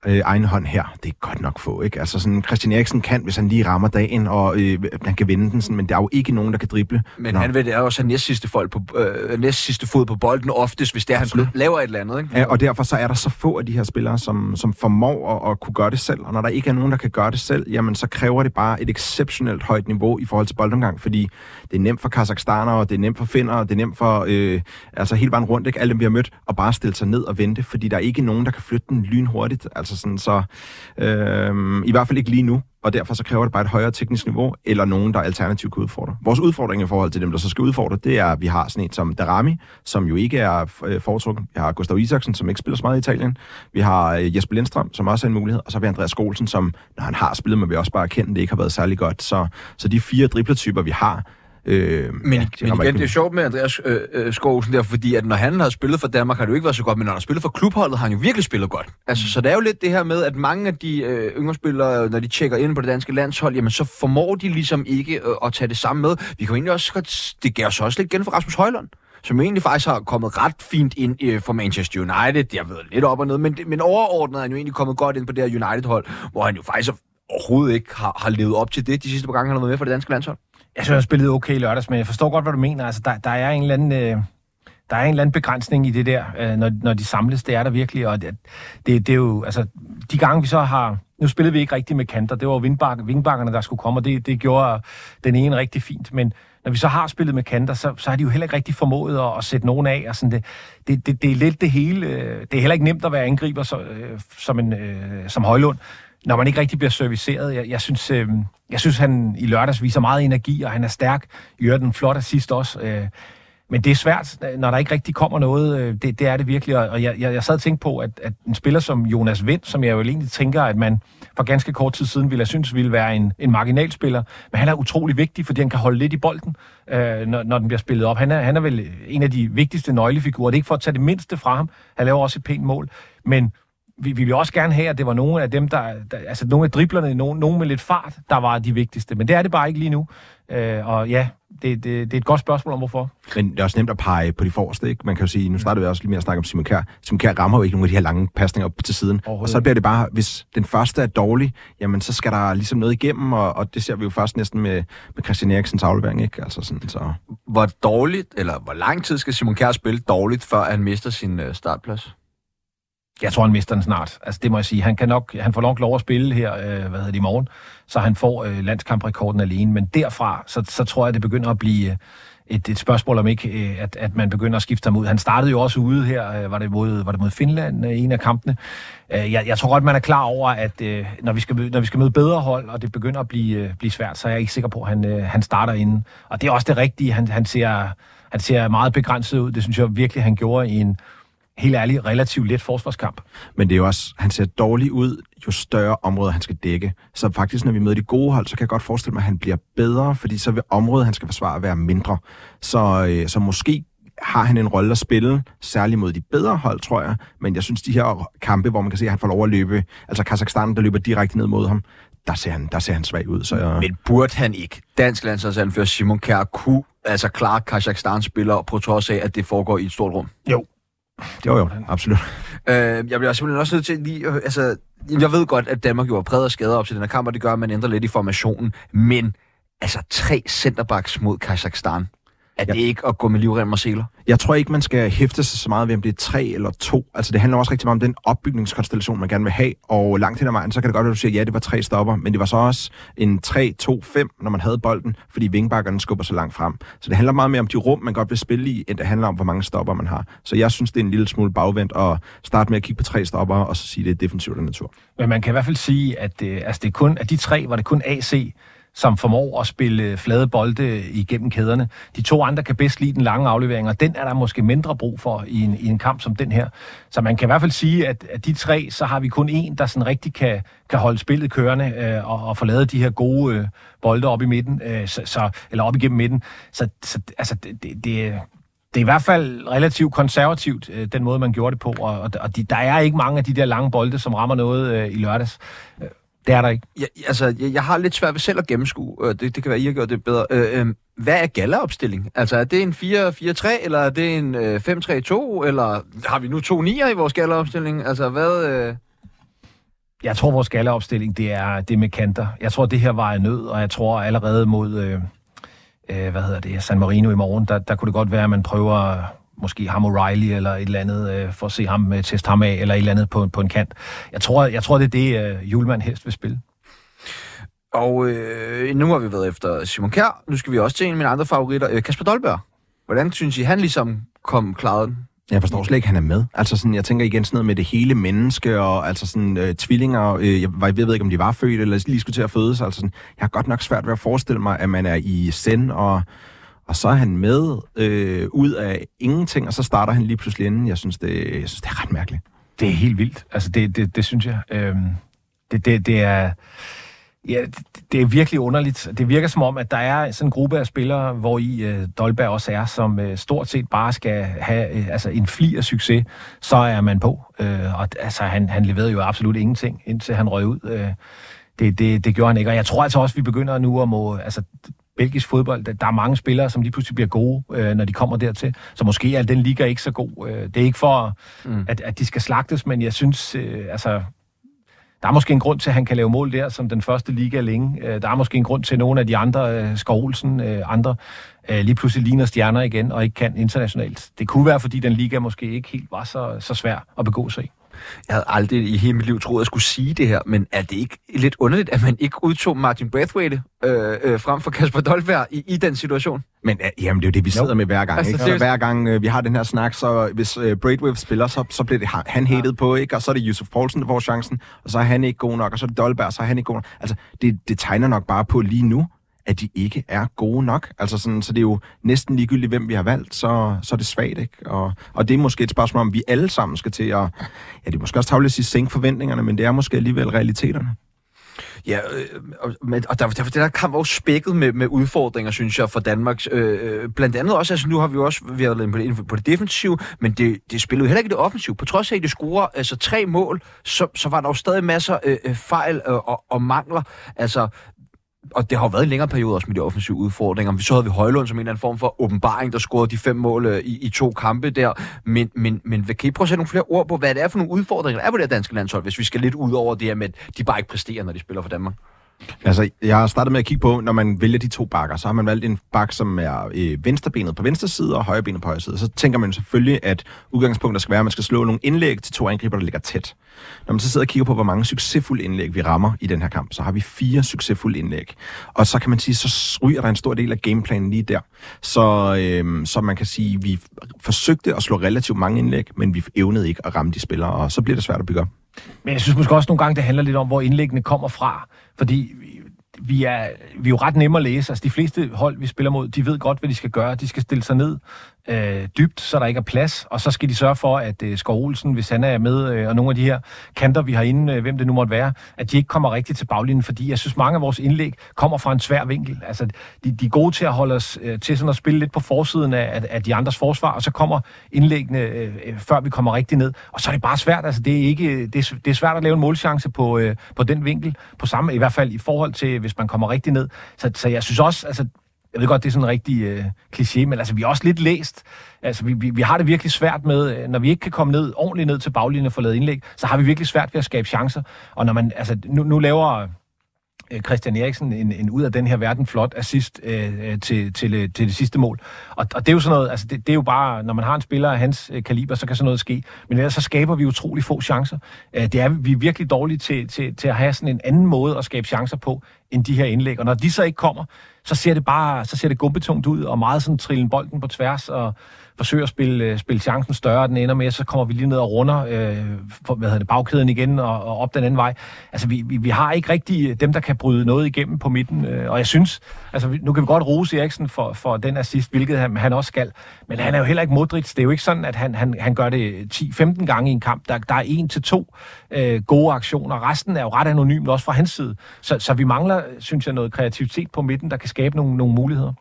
øh, egen hånd her, det er godt nok få, ikke? Altså sådan, Christian Eriksen kan, hvis han lige rammer dagen, og øh, han kan vinde den, sådan, men der er jo ikke nogen, der kan drible. Men Nå. han vil det er også næst sidste, folk på, øh, næst sidste fod på bolden oftest, hvis det er, han laver et eller andet, ikke? Ja, og derfor så er der så få af de her spillere, som, som formår at, at kunne gøre det selv, og når der ikke er nogen, der kan gøre det selv, jamen så kræver det bare et exceptionelt højt niveau i forhold til boldomgang, fordi det er nemt for kazakhstanere, det er nemt for finner, det er nemt for, øh, altså hele vejen rundt, ikke? Alle dem, vi har mødt, og bare stille sig ned og vente, fordi der er ikke nogen, der kan flytte den lynhurtigt. Altså Altså sådan, så øh, i hvert fald ikke lige nu, og derfor så kræver det bare et højere teknisk niveau, eller nogen, der alternativt kan udfordre. Vores udfordring i forhold til dem, der så skal udfordre, det er, at vi har sådan en som Darami, som jo ikke er øh, foretrukken. Vi har Gustav Isaksen, som ikke spiller så meget i Italien. Vi har øh, Jesper Lindstrøm, som også er en mulighed. Og så har vi Andreas Skolsen, som, når han har spillet, men vi også bare erkende, det ikke har været særlig godt. Så, så de fire dribletyper, vi har, Øh, men, ja, men igen, det er sjovt med Andreas øh, øh, Skovsen der, fordi at når han har spillet for Danmark, har det jo ikke været så godt, men når han har spillet for klubholdet, har han jo virkelig spillet godt. Altså, så det er jo lidt det her med, at mange af de øh, yngre spillere, når de tjekker ind på det danske landshold, jamen så formår de ligesom ikke øh, at tage det samme med. Vi kan jo egentlig også godt, det gav os også lidt igen for Rasmus Højlund som egentlig faktisk har kommet ret fint ind øh, for Manchester United. Det har været lidt op og ned, men, men overordnet er han jo egentlig kommet godt ind på det her United-hold, hvor han jo faktisk overhovedet ikke har, har levet op til det de sidste par gange, han har været med for det danske landshold. Jeg synes, jeg spillede okay lørdags, men jeg forstår godt, hvad du mener. Altså, der, der er en eller anden... Øh, der er en eller anden begrænsning i det der, øh, når, når de samles. Det er der virkelig, og det, det, det er jo... Altså, de gange vi så har... Nu spillede vi ikke rigtig med kanter. Det var vingbakkerne, vingbakkerne der skulle komme, og det, det gjorde den ene rigtig fint. Men når vi så har spillet med kanter, så, så har de jo heller ikke rigtig formået at, at sætte nogen af. Og sådan det, det, det, det er lidt det hele. Øh, det er heller ikke nemt at være angriber så, øh, som, en, øh, som Højlund når man ikke rigtig bliver serviceret. Jeg, jeg, synes, øh, jeg synes, han i lørdags viser meget energi, og han er stærk. I øvrigt en flot assist også. Øh, men det er svært, når der ikke rigtig kommer noget. Øh, det, det er det virkelig. Og jeg, jeg, jeg sad og tænkte på, at, at en spiller som Jonas Vind, som jeg jo egentlig tænker, at man for ganske kort tid siden ville have synes ville være en, en marginalspiller, men han er utrolig vigtig, fordi han kan holde lidt i bolden, øh, når, når den bliver spillet op. Han er, han er vel en af de vigtigste nøglefigurer. Det er ikke for at tage det mindste fra ham. Han laver også et pænt mål. Men vi, vi vil også gerne have, at det var nogle af dem, der, der altså nogle af driblerne, nogen, nogen med lidt fart, der var de vigtigste. Men det er det bare ikke lige nu. Øh, og ja, det, det, det er et godt spørgsmål om, hvorfor. Men det er også nemt at pege på de forreste, ikke? Man kan jo sige, nu starter vi også lige med at snakke om Simon Kjær. Simon Kjær rammer jo ikke nogen af de her lange pasninger op til siden. Og så bliver det bare, hvis den første er dårlig, jamen så skal der ligesom noget igennem, og, og det ser vi jo først næsten med, med Christian Eriksens aflevering, ikke? Altså sådan, så. Hvor dårligt, eller hvor lang tid skal Simon Kjær spille dårligt, før han mister sin øh, startplads? Jeg tror, han mister den snart. Altså, det må jeg sige. Han, kan nok, han får nok lov at spille her, øh, hvad hedder det, i morgen, så han får øh, landskamprekorden alene. Men derfra, så, så tror jeg, det begynder at blive... Øh, et, et spørgsmål om ikke, øh, at, at man begynder at skifte ham ud. Han startede jo også ude her, øh, var det mod, var det mod Finland, øh, en af kampene. Øh, jeg, jeg tror godt, man er klar over, at øh, når vi skal når vi skal møde bedre hold, og det begynder at blive, blive svært, så er jeg ikke sikker på, at han, han starter inden. Og det er også det rigtige. Han, han, ser, han ser meget begrænset ud. Det synes jeg virkelig, han gjorde i en, helt ærligt, relativt let forsvarskamp. Men det er jo også, han ser dårlig ud, jo større områder han skal dække. Så faktisk, når vi møder de gode hold, så kan jeg godt forestille mig, at han bliver bedre, fordi så vil området, han skal forsvare, være mindre. Så, øh, så måske har han en rolle at spille, særligt mod de bedre hold, tror jeg. Men jeg synes, de her kampe, hvor man kan se, at han får lov at løbe, altså Kazakhstan, der løber direkte ned mod ham, der ser han, der ser han svag ud. Så jeg... Men burde han ikke, dansk landsholdsanfører Simon Kjær, kunne altså klare Kazakhstan spiller på trods af, at det foregår i et stort rum? Jo, jo, jo, absolut. Øh, jeg bliver simpelthen også nødt til lige... Øh, altså, jeg ved godt, at Danmark jo har præget og skader op til den her kamp, og det gør, at man ændrer lidt i formationen. Men altså, tre centerbacks mod Kazakhstan. Er ja. det ikke at gå med livrem og seler? Jeg tror ikke, man skal hæfte sig så meget ved, om det er tre eller to. Altså, det handler også rigtig meget om den opbygningskonstellation, man gerne vil have. Og langt hen ad vejen, så kan det godt være, at du siger, ja, det var tre stopper, men det var så også en 3-2-5, når man havde bolden, fordi vingbakkerne skubber så langt frem. Så det handler meget mere om de rum, man godt vil spille i, end det handler om, hvor mange stopper man har. Så jeg synes, det er en lille smule bagvendt at starte med at kigge på tre stopper, og så sige, det er defensivt af natur. Men man kan i hvert fald sige, at øh, altså, det er kun, at de tre var det kun AC, som formår at spille flade bolde igennem kæderne. De to andre kan bedst lide den lange aflevering, og den er der måske mindre brug for i en, i en kamp som den her. Så man kan i hvert fald sige, at at de tre, så har vi kun en, der sådan rigtig kan, kan holde spillet kørende øh, og, og få lavet de her gode øh, bolde op i midten, øh, så, så, eller op igennem midten. Så, så altså, det, det, det, det er i hvert fald relativt konservativt, øh, den måde, man gjorde det på, og, og de, der er ikke mange af de der lange bolde, som rammer noget øh, i lørdags. Det er der ikke. Ja, altså, jeg, jeg har lidt svært ved selv at gennemskue. Øh, det, det kan være, I har gjort det bedre. Øh, øh, hvad er Galla-opstilling? Altså, er det en 4-4-3, eller er det en øh, 5-3-2, eller har vi nu to nier i vores Galla-opstilling? Altså, hvad... Øh... Jeg tror, vores Galla-opstilling, det er, det med kanter. Jeg tror, det her var en nød, og jeg tror allerede mod... Øh, øh, hvad hedder det, San Marino i morgen, der, der kunne det godt være, at man prøver måske ham O'Reilly eller et eller andet, øh, for at se ham, øh, teste ham af, eller et eller andet på, på en kant. Jeg tror, jeg tror det er det, øh, Julemand helst vil spille. Og øh, nu har vi været efter Simon Kjær. Nu skal vi også til en af mine andre favoritter, øh, Kasper Dolberg. Hvordan synes I, han ligesom kom klaret den? Jeg forstår slet ikke, at han er med. Altså sådan, jeg tænker igen sådan noget med det hele menneske, og altså sådan øh, tvillinger, øh, jeg, jeg ved ikke, om de var født, eller lige skulle til at fødes. Altså sådan, jeg har godt nok svært ved at forestille mig, at man er i send og og så er han med øh, ud af ingenting, og så starter han lige pludselig inden. Jeg synes, det, jeg synes, det er ret mærkeligt. Det er helt vildt. Altså, det, det, det synes jeg. Øhm, det, det, det er... Ja, det, det er virkelig underligt. Det virker som om, at der er sådan en gruppe af spillere, hvor i øh, Dolberg også er, som øh, stort set bare skal have øh, altså en fli af succes, så er man på. Øh, og altså, han, han leverede jo absolut ingenting, indtil han røg ud. Øh, det, det, det gjorde han ikke. Og jeg tror altså også, at vi begynder nu at må... Altså, belgisk fodbold, der er mange spillere, som lige pludselig bliver gode, øh, når de kommer dertil. Så måske er den liga ikke så god. Øh, det er ikke for, mm. at, at de skal slagtes, men jeg synes, øh, altså, der er måske en grund til, at han kan lave mål der, som den første liga længe. Øh, der er måske en grund til, at nogle af de andre, øh, Skov Olsen, øh, andre, lige pludselig ligner stjerner igen, og ikke kan internationalt. Det kunne være, fordi den liga måske ikke helt var så, så svær at begå sig i. Jeg havde aldrig i hele mit liv troet, at jeg skulle sige det her, men er det ikke lidt underligt, at man ikke udtog Martin Brathwaite øh, øh, frem for Kasper Dolberg i, i den situation? Men øh, jamen, det er jo det, vi sidder no. med hver gang. Altså, ikke? Så hver gang øh, vi har den her snak, så hvis øh, Braithwaite spiller, så, så bliver det han hated ja. på, ikke? og så er det Yusuf Poulsen, der får chancen, og så er han ikke god nok, og så er det Dolberg, så er han ikke god nok. Altså, det, det tegner nok bare på lige nu, at de ikke er gode nok. Altså sådan, så det er jo næsten ligegyldigt, hvem vi har valgt, så, så er det svagt. Ikke? Og, og det er måske et spørgsmål, om vi alle sammen skal til at... Ja, det er måske også tavligt at sige, sænke forventningerne, men det er måske alligevel realiteterne. Ja, øh, og, og der, der, der kamp var jo spækket med, med udfordringer, synes jeg, for Danmark. Øh, øh, blandt andet også, altså nu har vi jo også været på det, på det defensive, men det, det spillede jo heller ikke det offensive. På trods af, at det scorer altså, tre mål, så, så var der jo stadig masser af øh, fejl øh, og, og mangler. Altså, og det har jo været en længere periode også med de offensive udfordringer. Så havde vi Højlund som en eller anden form for åbenbaring, der scorede de fem mål øh, i, i to kampe der. Men, men, men kan I prøve at sætte nogle flere ord på, hvad det er for nogle udfordringer, der er på det danske landshold, hvis vi skal lidt ud over det her med, at de bare ikke præsterer, når de spiller for Danmark? Altså, jeg har startet med at kigge på, når man vælger de to bakker, så har man valgt en bak, som er øh, venstrebenet på venstre side og højrebenet på højre side. Så tænker man selvfølgelig, at udgangspunktet skal være, at man skal slå nogle indlæg til to angriber, der ligger tæt. Når man så sidder og kigger på, hvor mange succesfulde indlæg vi rammer i den her kamp, så har vi fire succesfulde indlæg. Og så kan man sige, så ryger der en stor del af gameplanen lige der. Så, øh, så man kan sige, vi forsøgte at slå relativt mange indlæg, men vi evnede ikke at ramme de spillere, og så bliver det svært at bygge op. Men jeg synes måske også nogle gange, det handler lidt om, hvor indlæggene kommer fra. Fordi vi er, vi er jo ret nemme at læse. Altså, de fleste hold, vi spiller mod, de ved godt, hvad de skal gøre. De skal stille sig ned øh, dybt, så der ikke er plads, og så skal de sørge for, at øh, Skov Olsen, hvis han er med, øh, og nogle af de her kanter, vi har inde, øh, hvem det nu måtte være, at de ikke kommer rigtigt til baglinjen, fordi jeg synes, mange af vores indlæg kommer fra en svær vinkel. Altså, de, de er gode til at holde os øh, til sådan at spille lidt på forsiden af, af, af de andres forsvar, og så kommer indlæggene, øh, øh, før vi kommer rigtig ned, og så er det bare svært. Altså, det er, ikke, det er, det er svært at lave en målchance på, øh, på den vinkel, på samme, i hvert fald i forhold til, hvis man kommer rigtig ned. Så, så jeg synes også, altså, jeg ved godt, det er sådan en rigtig øh, kliché, men altså, vi er også lidt læst. Altså, vi, vi, vi har det virkelig svært med, øh, når vi ikke kan komme ned ordentligt ned til baglinjen og få lavet indlæg, så har vi virkelig svært ved at skabe chancer. Og når man, altså, nu, nu laver Øh, Christian Eriksen en, en ud af den her verden flot assist øh, øh til, til, øh, til det sidste mål. Og, og det er jo sådan noget, altså det, det er jo bare, når man har en spiller af hans øh, kaliber, så kan sådan noget ske. Men ellers så skaber vi utrolig få chancer. Øh, det er vi er virkelig dårlige til, til, til at have sådan en anden måde at skabe chancer på, end de her indlæg. Og når de så ikke kommer, så ser det bare så ser det gumbetungt ud, og meget sådan trillen bolden på tværs, og forsøger at spille, øh, spille chancen større, den ender med, så kommer vi lige ned og runder øh, for, hvad hedder det, bagkæden igen og, og op den anden vej. Altså, vi, vi, vi har ikke rigtig øh, dem, der kan bryde noget igennem på midten, øh, og jeg synes, altså, nu kan vi godt rose Eriksen for, for den assist, hvilket han, han også skal, men han er jo heller ikke Modric. Det er jo ikke sådan, at han, han, han gør det 10-15 gange i en kamp. Der, der er en til to øh, gode aktioner. Resten er jo ret anonymt, også fra hans side. Så, så vi mangler, synes jeg, noget kreativitet på midten, der kan skabe nogle, nogle muligheder.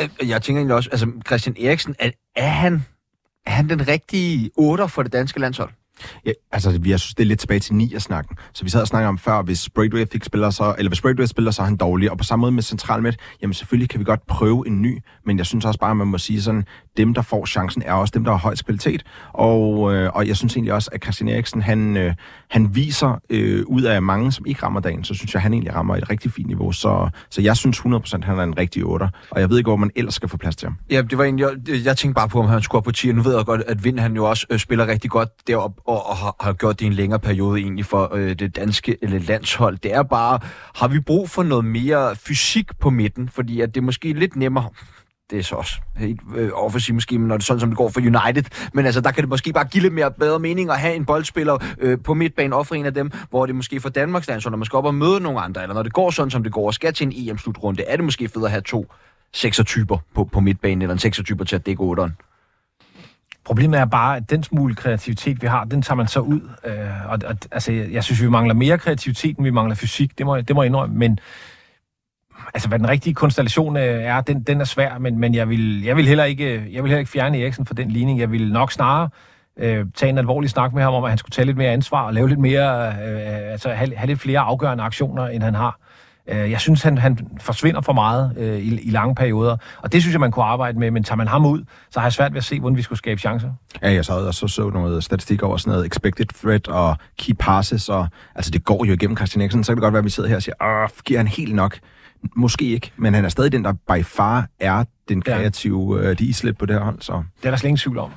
Øh, jeg tænker egentlig også, altså Christian Eriksen, er, er, han, er han den rigtige otter for det danske landshold? Ja, altså, jeg synes, det er lidt tilbage til 9 snakken. Så vi sad og snakkede om før, hvis Braidway fik spiller så, eller hvis Braidway spiller, så er han dårlig. Og på samme måde med Centralmidt, jamen selvfølgelig kan vi godt prøve en ny, men jeg synes også bare, at man må sige sådan, dem, der får chancen, er også dem, der har højst kvalitet. Og, øh, og jeg synes egentlig også, at Christian Eriksen, han, øh, han viser øh, ud af mange, som ikke rammer dagen, så synes jeg, han egentlig rammer et rigtig fint niveau. Så, så jeg synes 100% han er en rigtig otter. Og jeg ved ikke, hvor man ellers skal få plads til ham. Ja, det var egentlig, jeg, jeg tænkte bare på, om han skulle op på 10. Nu ved jeg godt, at Vind han jo også øh, spiller rigtig godt derop og, og har, har gjort det i en længere periode egentlig for øh, det danske eller landshold. Det er bare, har vi brug for noget mere fysik på midten? Fordi at det er måske lidt nemmere det er så også helt øh, offensivt måske, når det er sådan, som det går for United. Men altså, der kan det måske bare give lidt mere bedre mening at have en boldspiller øh, på midtbanen, og for en af dem, hvor det måske for Danmarks landshold, når man skal op og møde nogle andre, eller når det går sådan, som det går, og skal til en EM-slutrunde, er det måske fedt at have to seksertyper på, på midtbanen, eller en seksertyper til at dække 8'eren. Problemet er bare, at den smule kreativitet, vi har, den tager man så ud. Øh, og, og, altså, jeg synes, vi mangler mere kreativitet, end vi mangler fysik. Det må, det må jeg indrømme. Men altså, hvad den rigtige konstellation øh, er, den, den er svær. Men, men jeg, vil, jeg, vil heller ikke, jeg vil heller ikke fjerne Eriksen for den ligning. Jeg vil nok snarere øh, tage en alvorlig snak med ham om, at han skulle tage lidt mere ansvar og lave lidt mere, øh, øh altså have, have lidt flere afgørende aktioner, end han har. Øh, jeg synes, han, han forsvinder for meget øh, i, i lange perioder, og det synes jeg, man kunne arbejde med, men tager man ham ud, så har jeg svært ved at se, hvordan vi skulle skabe chancer. Ja, jeg sad og så, så noget statistik over sådan noget expected threat og key passes, og altså det går jo igennem Christian Eriksen, så kan det godt være, at vi sidder her og siger, Åh, giver han helt nok? Måske ikke, men han er stadig den, der by far er den kreative ja. øh, de islet på det her hold. Så. Det er der slet ingen tvivl om.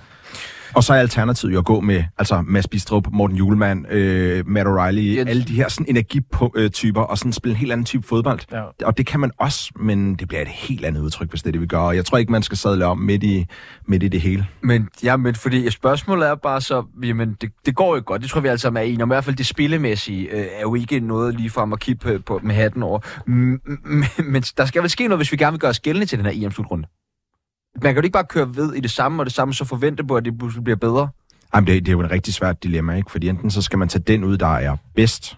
Og så er alternativet jo at gå med altså Mads Bistrup, Morten Julemand, øh, Matt O'Reilly, yes. alle de her sådan energityper, og sådan spille en helt anden type fodbold. Ja. Og det kan man også, men det bliver et helt andet udtryk, hvis det er det, vi gør. Og jeg tror ikke, man skal sadle om midt i, midt i det hele. Men, ja, men fordi spørgsmålet er bare så, jamen, det, det går jo godt. Det tror vi alle sammen er enige om. I hvert fald det spillemæssige øh, er jo ikke noget lige frem at kigge på, på, med hatten over. Men, men der skal vel ske noget, hvis vi gerne vil gøre os gældende til den her EM-slutrunde. Man kan jo ikke bare køre ved i det samme og det samme, så forvente på, at det bliver bedre. Jamen, det, det er jo et rigtig svært dilemma, ikke? Fordi enten så skal man tage den ud, der er bedst,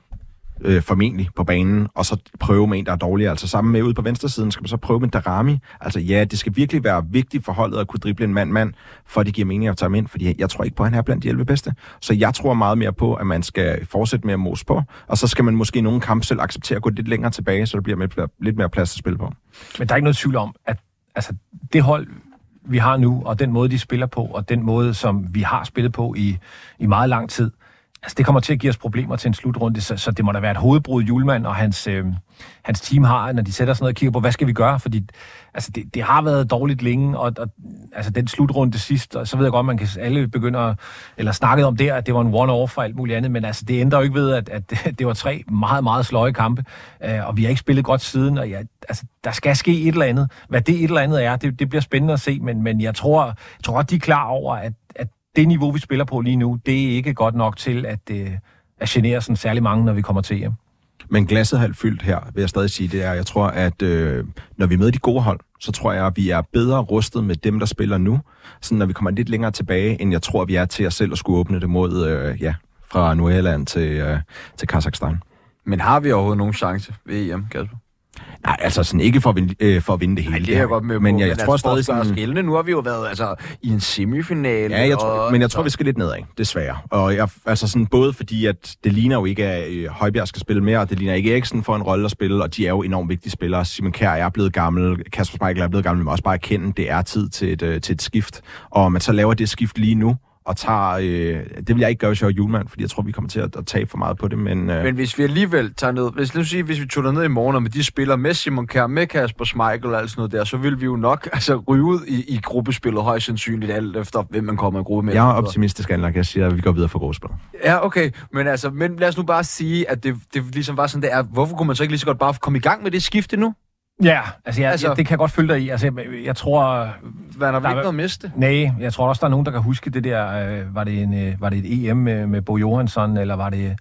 øh, formentlig på banen, og så prøve med en, der er dårligere. Altså sammen med ude på venstre siden skal man så prøve med Darami. Altså ja, det skal virkelig være vigtigt for holdet at kunne drible en mand-mand, for det giver mening at tage ham ind, fordi jeg tror ikke på, at han er blandt de 11 bedste. Så jeg tror meget mere på, at man skal fortsætte med at mose på, og så skal man måske i nogle kampe selv acceptere at gå lidt længere tilbage, så der bliver lidt mere plads at spille på. Men der er ikke noget tvivl om, at altså, det hold, vi har nu, og den måde, de spiller på, og den måde, som vi har spillet på i, i meget lang tid, Altså, det kommer til at give os problemer til en slutrunde, så, så det må da være et hovedbrud, Julemand og hans, øh, hans team har, når de sætter sådan noget og kigger på, hvad skal vi gøre? Fordi altså, det, det har været dårligt længe, og, og altså, den slutrunde sidst, og så ved jeg godt, man kan alle begynder, eller snakket om der, at det var en one-off og alt muligt andet, men altså, det ændrer jo ikke ved, at, at det var tre meget, meget sløje kampe, øh, og vi har ikke spillet godt siden, og ja, altså, der skal ske et eller andet. Hvad det et eller andet er, det, det bliver spændende at se, men, men jeg tror, jeg tror at de er klar over, at, at det niveau, vi spiller på lige nu, det er ikke godt nok til at, øh, at genere sådan særlig mange, når vi kommer til hjem. Men glasset halvt fyldt her, vil jeg stadig sige, det er, jeg tror, at øh, når vi er med de gode hold, så tror jeg, at vi er bedre rustet med dem, der spiller nu, sådan når vi kommer lidt længere tilbage, end jeg tror, vi er til os selv at skulle åbne det mod, øh, ja, fra Nordjylland til, øh, til Kazakhstan. Men har vi overhovedet nogen chance ved EM, Kasper? Nej, altså sådan ikke for at vinde, øh, for at vinde det hele. Nej, det er jeg godt med Men jeg, jeg altså, tror stadig sådan... Skældende. Nu har vi jo været altså, i en semifinale. Ja, jeg tror, og... men jeg tror, vi skal lidt nedad, desværre. Og jeg, altså sådan, både fordi, at det ligner jo ikke, at øh, Højbjerg skal spille mere, og det ligner ikke Eriksen for en rolle at spille, og de er jo enormt vigtige spillere. Simon Kjær er blevet gammel, Kasper Schmeichel er blevet gammel, men også bare erkende, det er tid til et, øh, til et skift. Og man så laver det skift lige nu, og tager... Øh, det vil jeg ikke gøre, hvis jeg var julemand, fordi jeg tror, vi kommer til at, at tabe for meget på det, men... Øh, Men hvis vi alligevel tager ned... Hvis, lad os sige, hvis vi tog ned i morgen, og med de spiller med Simon Kjær, med Kasper Schmeichel og alt sådan noget der, så vil vi jo nok altså, ryge ud i, i gruppespillet højst sandsynligt, alt efter hvem man kommer i gruppe med. jeg er optimistisk anlagt, jeg siger, at vi går videre for gruppespil. Ja, okay. Men, altså, men lad os nu bare sige, at det, det ligesom var sådan, det er. Hvorfor kunne man så ikke lige så godt bare komme i gang med det skifte nu? Ja, altså, jeg, Altså- altså det kan jeg godt følge dig i. Altså, jeg, jeg tror... Hvad er der Der er- ikke noget miste? Nej, jeg tror også, der er nogen, der kan huske det der... Øh, var, det en, øh, var det et EM med, med Bo Johansson, eller var det,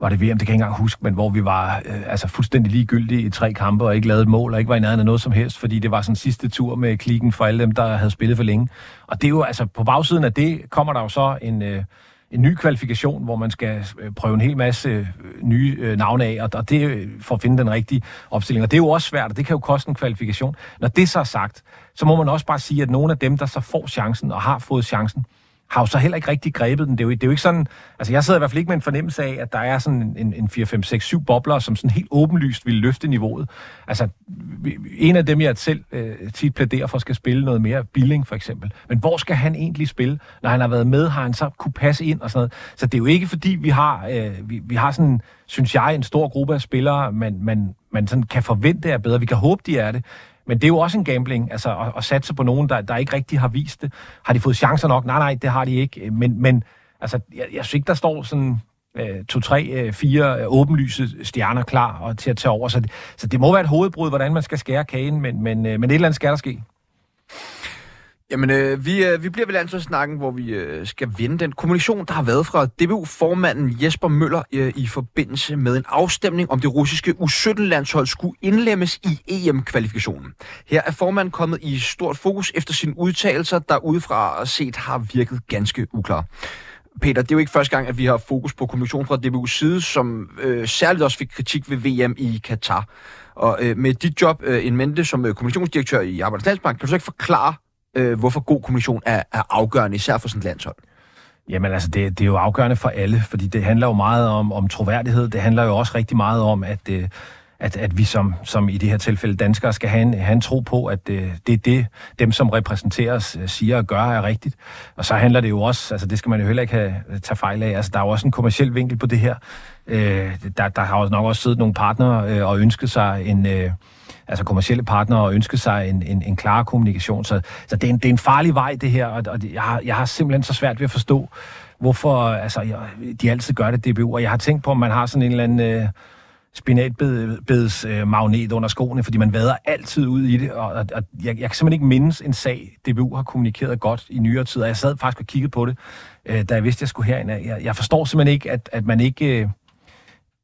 var det VM? Det kan jeg ikke engang huske, men hvor vi var øh, altså fuldstændig ligegyldige i tre kampe, og ikke lavede et mål, og ikke var i nærheden af noget som helst, fordi det var sådan sidste tur med klikken for alle dem, der havde spillet for længe. Og det er jo, altså, på bagsiden af det kommer der jo så en... Øh, en ny kvalifikation, hvor man skal øh, prøve en hel masse øh, nye øh, navne af, og, og det for at finde den rigtige opstilling. Og det er jo også svært, og det kan jo koste en kvalifikation. Når det så er sagt, så må man også bare sige, at nogle af dem, der så får chancen og har fået chancen, har jo så heller ikke rigtig grebet den. Det er, jo, det er jo ikke sådan... Altså, jeg sidder i hvert fald ikke med en fornemmelse af, at der er sådan en, en 4, 5, 6, 7 bobler, som sådan helt åbenlyst vil løfte niveauet. Altså, en af dem, jeg selv øh, tit plæderer for, skal spille noget mere, Billing for eksempel. Men hvor skal han egentlig spille? Når han har været med, har han så kunne passe ind og sådan noget. Så det er jo ikke, fordi vi har, øh, vi, vi har sådan, synes jeg, en stor gruppe af spillere, man, man, man sådan kan forvente er bedre. Vi kan håbe, de er det. Men det er jo også en gambling, altså at, at satse på nogen, der, der ikke rigtig har vist det. Har de fået chancer nok? Nej, nej, det har de ikke. Men, men altså, jeg, jeg synes ikke, der står sådan øh, to, tre, øh, fire øh, åbenlyse stjerner klar og til at tage over. Så det, så det må være et hovedbrud, hvordan man skal skære kagen, men, men, øh, men et eller andet skal der ske. Jamen, øh, vi, øh, vi bliver ved landsholdssnakken, hvor vi øh, skal vinde den kommunikation, der har været fra DBU-formanden Jesper Møller øh, i forbindelse med en afstemning om det russiske U17-landshold skulle indlemmes i EM-kvalifikationen. Her er formanden kommet i stort fokus efter sine udtalelser, der udefra set har virket ganske uklar. Peter, det er jo ikke første gang, at vi har fokus på kommunikation fra DBU's side, som øh, særligt også fik kritik ved VM i Katar. Og øh, med dit job øh, en mente som øh, kommunikationsdirektør i Arbejdernes Landsbank, kan du så ikke forklare, øh, hvorfor god kommunikation er, er afgørende, især for sådan et landshold? Jamen altså, det, det er jo afgørende for alle, fordi det handler jo meget om, om troværdighed. Det handler jo også rigtig meget om, at, øh, at, at vi som, som i det her tilfælde danskere skal have en, have en tro på, at øh, det er det, dem som repræsenterer os, øh, siger og gør er rigtigt. Og så handler det jo også, altså det skal man jo heller ikke have, øh, tage fejl af, altså der er jo også en kommersiel vinkel på det her. Øh, der, der har jo nok også siddet nogle partnere øh, og ønsket sig en... Øh, altså kommersielle partnere og ønske sig en, en, en klar kommunikation. Så, så det, er en, det er en farlig vej, det her, og, og jeg, har, jeg har simpelthen så svært ved at forstå, hvorfor altså, jeg, de altid gør det, DBU. Og jeg har tænkt på, om man har sådan en eller anden øh, spinatbeds øh, magnet under skoene, fordi man vader altid ud i det, og, og, og jeg, jeg kan simpelthen ikke mindes en sag, DBU har kommunikeret godt i nyere tid, og jeg sad faktisk og kiggede på det, øh, da jeg vidste, jeg skulle herind. Jeg, jeg forstår simpelthen ikke, at, at man ikke... Øh,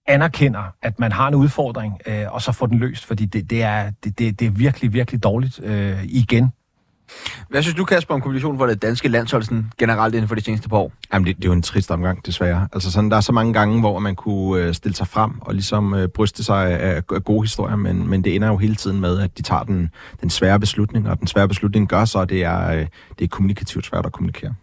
anerkender, at man har en udfordring, øh, og så får den løst, fordi det, det, er, det, det, det er virkelig, virkelig dårligt øh, igen. Hvad synes du, Kasper, om kommunikationen for det danske landshold sådan, generelt inden for de seneste par år? Jamen, det, det er jo en trist omgang, desværre. Altså sådan, der er så mange gange, hvor man kunne øh, stille sig frem og ligesom øh, bryste sig af, af gode historier, men, men det ender jo hele tiden med, at de tager den, den svære beslutning, og den svære beslutning gør så, at det er, øh, det er kommunikativt svært at kommunikere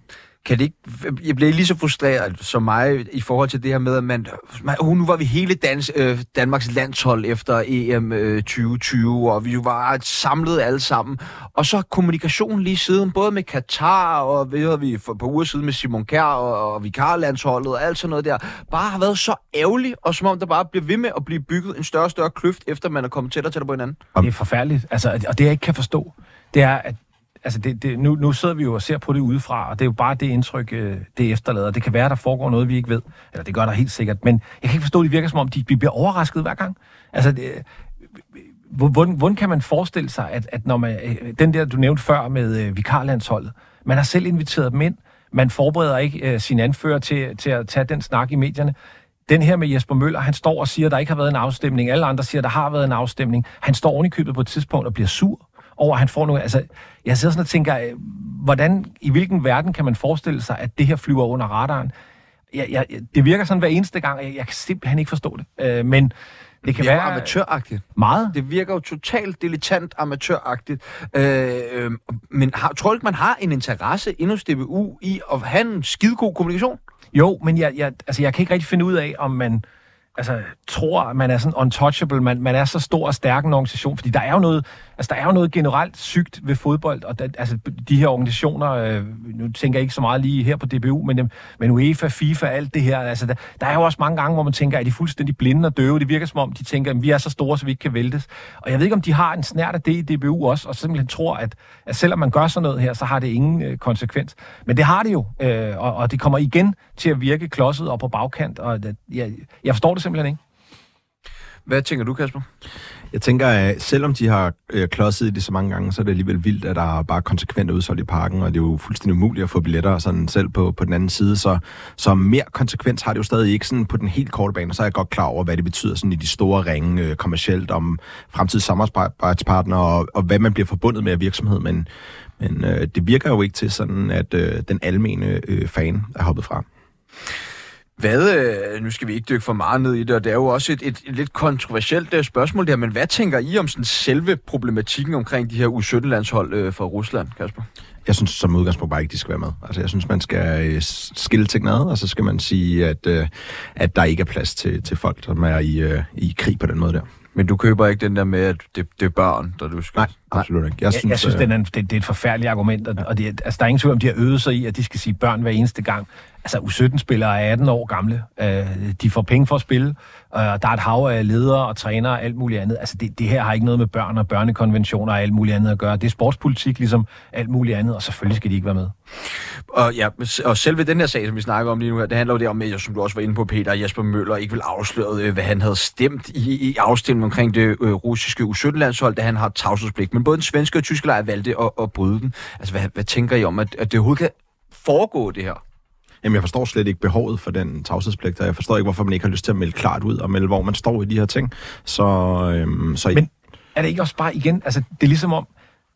kan det ikke, jeg bliver lige så frustreret som mig i forhold til det her med, at man, man oh, nu var vi hele dans, øh, Danmarks landshold efter EM øh, 2020, og vi var samlet alle sammen. Og så kommunikationen lige siden, både med Katar, og ved vi for på uger siden med Simon Kjær og, og Vikarlandsholdet og alt sådan noget der, bare har været så ærgerligt, og som om der bare bliver ved med at blive bygget en større og større kløft, efter man er kommet tættere og tættere på hinanden. Det er forfærdeligt, altså, og det jeg ikke kan forstå, det er, at altså det, det, nu, nu sidder vi jo og ser på det udefra, og det er jo bare det indtryk, øh, det efterlader. Det kan være, der foregår noget, vi ikke ved. Eller det gør der helt sikkert. Men jeg kan ikke forstå, at det virker som om, de, de bliver overrasket hver gang. Altså, det, øh, hvordan, hvordan kan man forestille sig, at, at når man, øh, den der, du nævnte før med øh, vikarlandsholdet, man har selv inviteret dem ind, man forbereder ikke øh, sin anfører til, til at tage den snak i medierne. Den her med Jesper Møller, han står og siger, at der ikke har været en afstemning. Alle andre siger, at der har været en afstemning. Han står oven i købet på et tidspunkt og bliver sur over, at han får noget... Altså, jeg sidder sådan og tænker, øh, hvordan, i hvilken verden kan man forestille sig, at det her flyver under radaren? Jeg, jeg, det virker sådan hver eneste gang, jeg, jeg kan simpelthen ikke forstå det. Øh, men det kan det være... amatøragtigt. Meget. Det virker jo totalt dilettant amatøragtigt. Øh, øh, men har, tror du ikke, man har en interesse inden hos DBU i at have en skidegod kommunikation? Jo, men jeg, jeg, altså, jeg kan ikke rigtig finde ud af, om man altså, tror, at man er sådan untouchable, man, man er så stor og stærk en organisation, fordi der er jo noget, altså, der er jo noget generelt sygt ved fodbold, og der, altså, de her organisationer, øh, nu tænker jeg ikke så meget lige her på DBU, men, øh, men UEFA, FIFA, alt det her, altså, der, der er jo også mange gange, hvor man tænker, at de fuldstændig blinde og døve, det virker som om, de tænker, at vi er så store, så vi ikke kan væltes, og jeg ved ikke, om de har en snært af det i DBU også, og simpelthen tror, at, at selvom man gør sådan noget her, så har det ingen øh, konsekvens, men det har det jo, øh, og, og det kommer igen til at virke klodset og på bagkant, og øh, det, jeg, jeg forstår det simpelthen ikke. Hvad tænker du, Kasper? Jeg tænker, at selvom de har øh, klodset i det så mange gange, så er det alligevel vildt, at der er bare konsekvent udsolgt i parken, og det er jo fuldstændig umuligt at få billetter sådan selv på, på den anden side. Så, så mere konsekvens har det jo stadig ikke sådan på den helt korte bane, så er jeg godt klar over, hvad det betyder sådan i de store ringe øh, kommercielt om fremtidige samarbejdspartnere, og, og hvad man bliver forbundet med af virksomhed, men, men øh, det virker jo ikke til sådan, at øh, den almene øh, fan er hoppet fra. Hvad, øh, nu skal vi ikke dykke for meget ned i det, og det er jo også et, et, et lidt kontroversielt uh, spørgsmål der, men hvad tænker I om sådan selve problematikken omkring de her U17-landshold øh, fra Rusland, Kasper? Jeg synes som udgangspunkt bare ikke, de skal være med. Altså jeg synes, man skal øh, skille ting ad, og så skal man sige, at, øh, at der ikke er plads til, til folk, som er i, øh, i krig på den måde der. Men du køber ikke den der med, at det, det er børn, der du skal... Nej, absolut ikke. Jeg synes, jeg, jeg synes øh... det, er det, det er et forfærdeligt argument, og, ja. og det, altså, der er ingen tvivl om, de har øvet sig i, at de skal sige børn hver eneste gang. Altså, U17-spillere er 18 år gamle. Øh, de får penge for at spille. Øh, der er et hav af ledere og trænere og alt muligt andet. Altså, det, det her har ikke noget med børn og børnekonventioner og alt muligt andet at gøre. Det er sportspolitik, ligesom alt muligt andet, og selvfølgelig skal de ikke være med. Og, ja, og selve den her sag, som vi snakker om lige nu her, det handler jo det om, som du også var inde på, Peter Jesper Møller ikke vil afsløre, øh, hvad han havde stemt i, i afstemningen omkring det øh, russiske U17-landshold, da han har tavshedspligt. Men både den svenske og tyske lejr valgte at, at bryde den. Altså, hvad, hvad tænker I om, at, at det overhovedet kan foregå, det her? Jamen, jeg forstår slet ikke behovet for den tavshedspligt, og jeg forstår ikke, hvorfor man ikke har lyst til at melde klart ud og melde, hvor man står i de her ting. Så, øhm, så Men er det ikke også bare igen, altså det er ligesom om,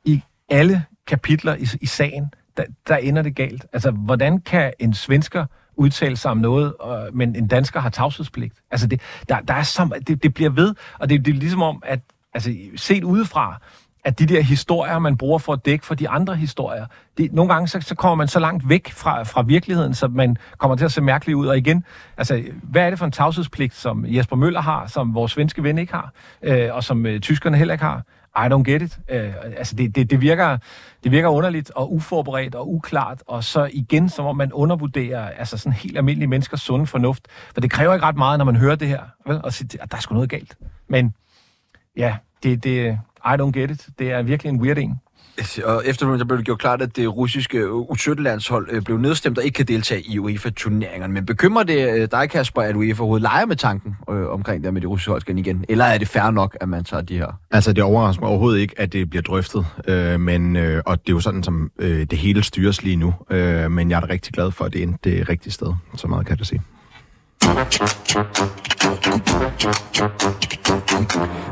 i alle kapitler i, i sagen, der, der ender det galt. Altså, hvordan kan en svensker udtale sig om noget, øh, men en dansker har tavshedspligt? Altså, det, der, der er som, det, det bliver ved, og det, det er ligesom om, at altså, set udefra, at de der historier, man bruger for at dække for de andre historier, det, nogle gange så, så kommer man så langt væk fra, fra virkeligheden, så man kommer til at se mærkelig ud. Og igen, altså, hvad er det for en tavshedspligt, som Jesper Møller har, som vores svenske ven ikke har, øh, og som øh, tyskerne heller ikke har? I don't get it. Øh, altså, det, det, det, virker, det virker underligt og uforberedt og uklart, og så igen, som om man undervurderer altså sådan helt almindelige menneskers sunde fornuft. For det kræver ikke ret meget, når man hører det her, vel? og siger, at der er sgu noget galt. Men ja, det, det, i don't get it. Det er virkelig en weird en. Og efterfølgende blev det gjort klart, at det russiske U17-landshold øh, blev nedstemt og ikke kan deltage i UEFA-turneringerne. Men bekymrer det øh, dig, Kasper, at UEFA overhovedet leger med tanken øh, omkring det med det russiske hold igen? Eller er det fair nok, at man tager de her? Altså, det overrasker mig overhovedet ikke, at det bliver drøftet. Øh, men, øh, og det er jo sådan, som øh, det hele styres lige nu. Øh, men jeg er da rigtig glad for, at det endte det rigtige sted. Så meget kan jeg da sige.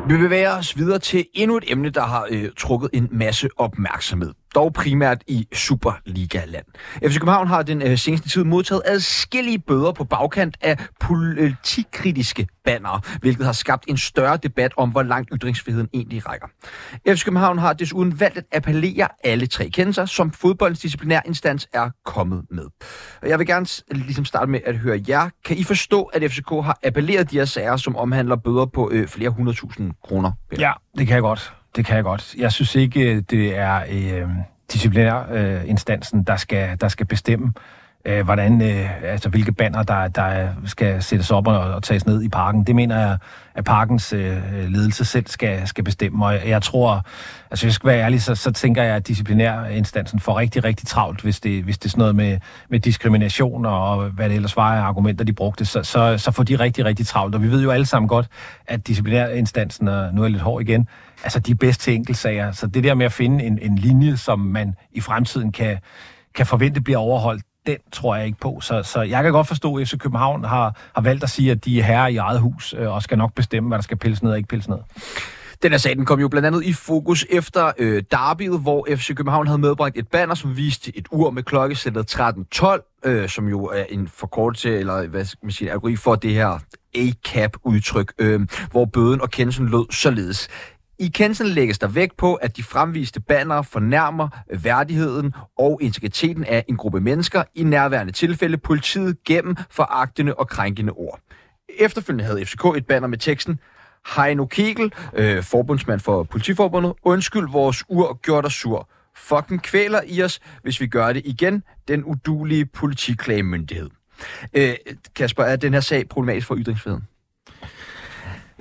Vi bevæger os videre til endnu et emne, der har øh, trukket en masse opmærksomhed dog primært i Superliga-land. FC København har den øh, seneste tid modtaget adskillige bøder på bagkant af politikritiske bannere, hvilket har skabt en større debat om, hvor langt ytringsfriheden egentlig rækker. FC København har desuden valgt at appellere alle tre kendelser, som fodboldens disciplinærinstans er kommet med. Og Jeg vil gerne ligesom starte med at høre jer. Kan I forstå, at FCK har appelleret de her sager, som omhandler bøder på øh, flere hundredtusind kroner? Ja, det kan jeg godt. Det kan jeg godt. Jeg synes ikke, øh, det er øh, disciplinærinstansen, der skal, der skal bestemme, øh, hvordan, øh, altså, hvilke banner, der, der skal sættes op og, og tages ned i parken. Det mener jeg, at parkens øh, ledelse selv skal, skal bestemme. Og jeg, jeg tror, altså hvis jeg skal være ærlig, så, så tænker jeg, at disciplinærinstansen får rigtig, rigtig travlt, hvis det, hvis det er sådan noget med, med diskrimination og hvad det ellers var af argumenter, de brugte, så, så, så får de rigtig, rigtig travlt. Og vi ved jo alle sammen godt, at disciplinærinstansen, og nu er jeg lidt hård igen, altså de er bedst til enkeltsager. Så det der med at finde en, en linje, som man i fremtiden kan, kan forvente bliver overholdt, den tror jeg ikke på. Så, så jeg kan godt forstå, at FC København har, har valgt at sige, at de er herre i eget hus, øh, og skal nok bestemme, hvad der skal pilles ned og ikke pilles ned. Den her sag den kom jo blandt andet i fokus efter øh, derbyet, hvor FC København havde medbragt et banner, som viste et ur med klokkesættet 13.12, øh, som jo er en forkortelse, eller hvad skal man sige, algori for det her ACAP-udtryk, øh, hvor bøden og kendelsen lød således. I kendelsen lægges der vægt på, at de fremviste banner fornærmer værdigheden og integriteten af en gruppe mennesker, i nærværende tilfælde politiet gennem foragtende og krænkende ord. Efterfølgende havde FCK et banner med teksten Heino Kegel, øh, forbundsmand for politiforbundet, undskyld vores ur gjorde dig sur. Fucking kvæler i os, hvis vi gør det igen, den udulige politiklagemyndighed. Øh, Kasper, er den her sag problematisk for ytringsfriheden?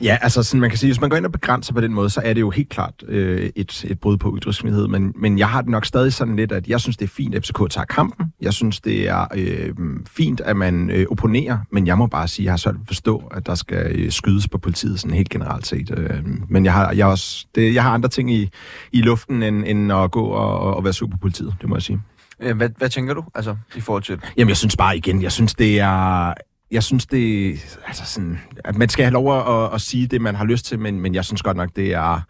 Ja, altså sådan, man kan sige, hvis man går ind og begrænser på den måde, så er det jo helt klart øh, et, et brud på ytringsfrihed. Men, men jeg har det nok stadig sådan lidt, at jeg synes, det er fint, at FCK tager kampen. Jeg synes, det er øh, fint, at man øh, opponerer, men jeg må bare sige, at jeg har svært at forstå, at der skal øh, skydes på politiet sådan helt generelt set. Øh, men jeg har, jeg, også, det, jeg har andre ting i, i luften, end, end at gå og, og være sur på politiet, det må jeg sige. Øh, hvad, hvad tænker du, altså, i forhold til Jamen, jeg synes bare igen, jeg synes, det er... Jeg synes, det altså sådan, at man skal have lov at, at, at sige det, man har lyst til, men, men jeg synes godt nok, det er,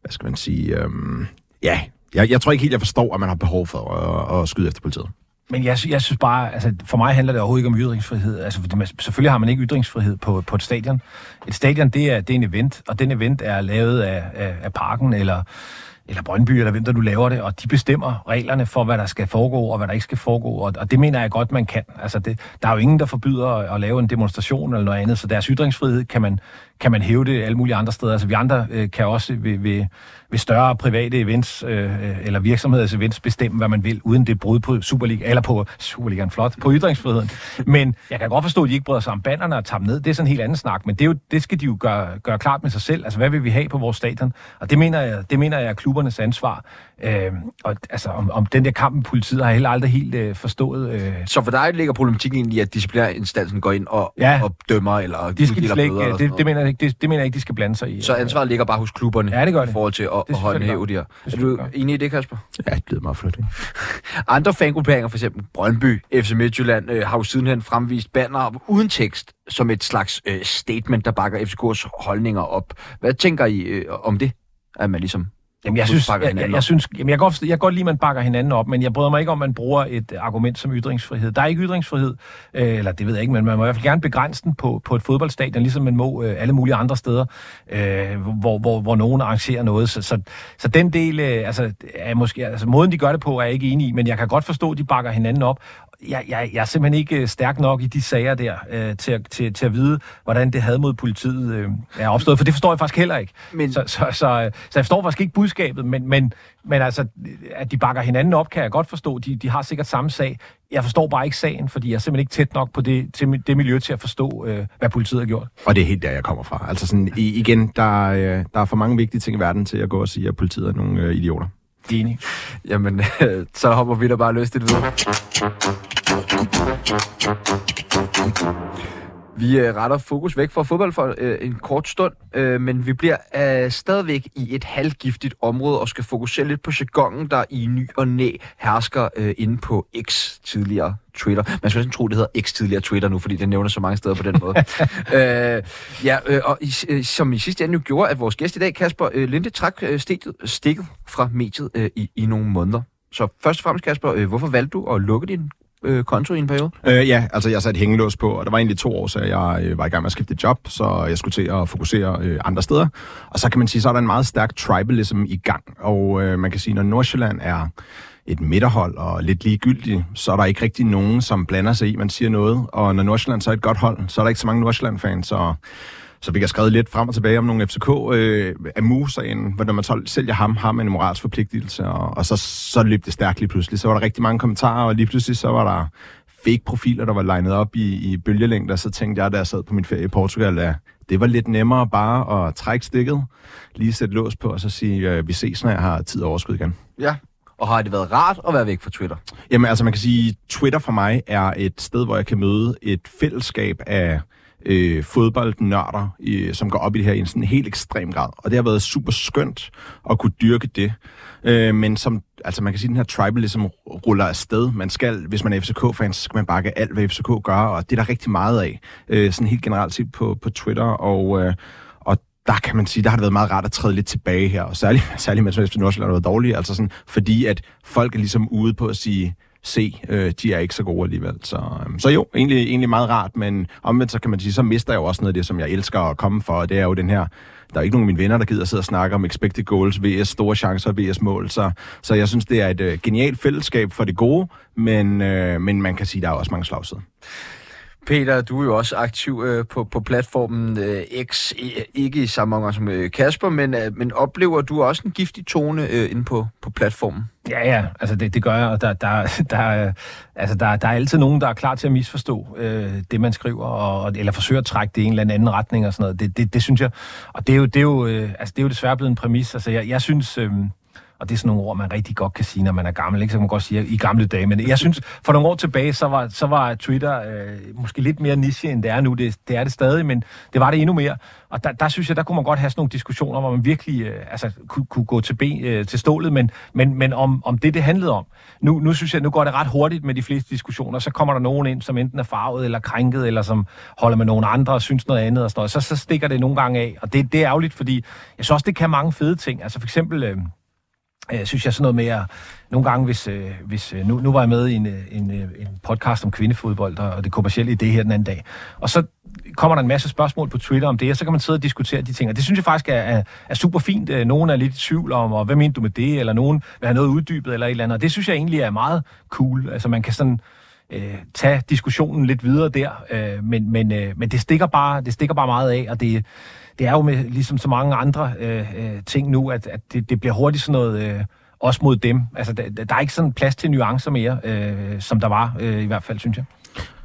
hvad skal man sige, øhm, ja, jeg, jeg tror ikke helt, jeg forstår, at man har behov for at, at skyde efter politiet. Men jeg, jeg synes bare, altså for mig handler det overhovedet ikke om ytringsfrihed. Altså, fordi man, selvfølgelig har man ikke ytringsfrihed på, på et stadion. Et stadion, det er, det er en event, og den event er lavet af, af, af parken, eller, eller Brøndby, eller hvem der nu laver det, og de bestemmer reglerne for, hvad der skal foregå, og hvad der ikke skal foregå, og, og det mener jeg godt, man kan. Altså, det, der er jo ingen, der forbyder at, at lave en demonstration eller noget andet, så deres ytringsfrihed kan man, kan man hæve det alle mulige andre steder. Altså, vi andre øh, kan også ved, ved, ved større private events, øh, eller virksomheders events, bestemme, hvad man vil, uden det brud på Superliga, eller på Superligaen, flot, på ytringsfriheden. Men jeg kan godt forstå, at de ikke bryder sig om banderne og tager dem ned. Det er sådan en helt anden snak, men det, er jo, det skal de jo gøre, gøre klart med sig selv. Altså, hvad vil vi have på vores stadion? Og det mener jeg, det mener jeg er klubbernes ansvar. Øh, og altså, om, om den der kamp med politiet har jeg heller aldrig helt øh, forstået. Øh, Så for dig ligger problematikken egentlig, at disciplinærinstansen går ind og, Ja. og dømmer eller de skal de uddeler ikke, bøder eller det, det, mener jeg ikke, det, det mener jeg ikke, de skal blande sig i. Så ansvaret ligger bare hos klubberne Ja, det gør i det. forhold til at, at det håndhæve gør. de her. Det Er du det enig i det, Kasper? Ja, det lyder meget flot? Andre fangrupperinger, for eksempel Brøndby, FC Midtjylland, øh, har jo sidenhen fremvist banner uden tekst som et slags øh, statement, der bakker FCK's holdninger op. Hvad tænker I øh, om det? At man ligesom Jamen, jeg synes, jeg, jeg, jeg, synes, jamen, jeg, godt, jeg kan godt lide, at man bakker hinanden op, men jeg bryder mig ikke om, at man bruger et øh, argument som ytringsfrihed. Der er ikke ytringsfrihed, øh, eller det ved jeg ikke, men man må i hvert fald gerne begrænse den på, på et fodboldstadion, ligesom man må øh, alle mulige andre steder, øh, hvor, hvor, hvor nogen arrangerer noget. Så, så, så den del, øh, altså, er måske, altså, måden de gør det på, er jeg ikke enig i, men jeg kan godt forstå, at de bakker hinanden op. Jeg, jeg, jeg er simpelthen ikke øh, stærk nok i de sager der, øh, til, at- til, til at vide, hvordan det had mod politiet øh, er opstået, for det forstår jeg faktisk heller ikke. Men- Så, så, så, så jeg forstår faktisk ikke budskabet, men, men, men altså, at de bakker hinanden op, kan jeg godt forstå. De, de har sikkert samme sag. Jeg forstår bare ikke sagen, fordi jeg er simpelthen ikke tæt nok på det, til det miljø til at forstå, øh, hvad politiet har gjort. Og det er helt der, jeg kommer fra. Altså sådan, igen, der, er, der er for mange vigtige ting i verden til at gå og sige, at politiet er nogle øh, idioter. Enig. Jamen, øh, så hopper vi da bare løst videre. Vi øh, retter fokus væk fra fodbold for øh, en kort stund, øh, men vi bliver øh, stadigvæk i et halvgiftigt område og skal fokusere lidt på jargonen, der i ny og næ hersker øh, inde på X tidligere Twitter. Man skal næsten tro, det hedder X tidligere Twitter nu, fordi det nævner så mange steder på den måde. øh, ja, øh, og i, øh, som i sidste ende jo gjorde, at vores gæst i dag, Kasper øh, Linde, trak øh, stikket, stikket fra mediet øh, i, i nogle måneder. Så først og fremmest, Kasper, øh, hvorfor valgte du at lukke din øh, konto i en periode? Øh, ja, altså jeg satte hængelås på, og der var egentlig to år, så jeg øh, var i gang med at skifte job, så jeg skulle til at fokusere øh, andre steder. Og så kan man sige, så er der en meget stærk tribalism i gang, og øh, man kan sige, når Nordsjælland er et midterhold og lidt ligegyldigt, så er der ikke rigtig nogen, som blander sig i, man siger noget. Og når Nordsjælland så er et godt hold, så er der ikke så mange Nordsjælland-fans, så så vi har skrevet lidt frem og tilbage om nogle FCK. Øh, Amu-sagen, hvor når man så sælger ham, har man en moralsk forpligtelse, og, og så, så løb det stærkt lige pludselig. Så var der rigtig mange kommentarer, og lige pludselig så var der fake-profiler, der var legnet op i, i bølgelængder, så tænkte jeg, da jeg sad på min ferie i Portugal, at det var lidt nemmere bare at trække stikket, lige sætte lås på, og så sige, at vi ses, når jeg har tid og overskud igen. Ja, og har det været rart at være væk fra Twitter? Jamen altså, man kan sige, Twitter for mig er et sted, hvor jeg kan møde et fællesskab af øh, fodboldnørder, øh, som går op i det her i en sådan helt ekstrem grad. Og det har været super skønt at kunne dyrke det. Øh, men som, altså man kan sige, at den her tribalism ruller afsted. Man skal, hvis man er FCK-fan, så skal man bakke alt, hvad FCK gør, og det er der rigtig meget af, øh, sådan helt generelt set på, på Twitter, og, øh, og der kan man sige, der har det været meget rart at træde lidt tilbage her, og særligt, særligt mens FC Nordsjælland har været dårligt, altså sådan, fordi at folk er ligesom ude på at sige, se, øh, de er ikke så gode alligevel. Så, øh, så jo, egentlig, egentlig meget rart, men omvendt så kan man sige, så mister jeg jo også noget af det, som jeg elsker at komme for, og det er jo den her der er ikke nogen af mine venner, der gider sidde og snakke om expected goals, VS store chancer, VS mål. Så, så jeg synes, det er et øh, genialt fællesskab for det gode, men, øh, men man kan sige, der er også mange slagsider. Peter, du er jo også aktiv øh, på, på platformen øh, X, ikke i samme omgang som øh, Kasper, men, øh, men oplever du også en giftig tone øh, inde på, på platformen? Ja, ja, altså det, det gør jeg, og der, der, der, altså der, der er altid nogen, der er klar til at misforstå øh, det, man skriver, og, eller forsøger at trække det i en eller anden retning og sådan noget. Det, det, det synes jeg, og det er jo, det er jo, øh, altså det er jo desværre blevet en præmis. Altså jeg, jeg synes... Øh, og det er sådan nogle ord, man rigtig godt kan sige, når man er gammel, ikke? så kan man godt sige i gamle dage. Men jeg synes, for nogle år tilbage, så var, så var Twitter øh, måske lidt mere niche, end det er nu. Det, det er det stadig, men det var det endnu mere. Og der, der synes jeg, der kunne man godt have sådan nogle diskussioner, hvor man virkelig øh, altså, kunne, kunne gå til, ben, øh, til stålet, men, men, men om, om det, det handlede om. Nu, nu synes jeg, nu går det ret hurtigt med de fleste diskussioner. Så kommer der nogen ind, som enten er farvet eller krænket, eller som holder med nogen andre og synes noget andet. Og sådan noget. Så, så stikker det nogle gange af. Og det, det er ærgerligt, fordi jeg synes også, det kan mange fede ting. Altså for eksempel... Øh, øh, synes jeg sådan noget med at, nogle gange, hvis, øh, hvis øh, nu, nu var jeg med i en, øh, en, øh, en podcast om kvindefodbold og, og det kommercielle i det her den anden dag, og så kommer der en masse spørgsmål på Twitter om det, og så kan man sidde og diskutere de ting, og det synes jeg faktisk er, er, er super fint. Øh, nogen er lidt i tvivl om, og hvad mener du med det, eller nogen vil have noget uddybet eller et eller andet, og det synes jeg egentlig er meget cool. Altså man kan sådan øh, tage diskussionen lidt videre der, øh, men, men, øh, men det, stikker bare, det stikker bare meget af, og det det er jo med, ligesom så mange andre øh, øh, ting nu, at, at det, det bliver hurtigt sådan noget... Øh, også mod dem. Altså, der, der er ikke sådan plads til nuancer mere, øh, som der var, øh, i hvert fald, synes jeg.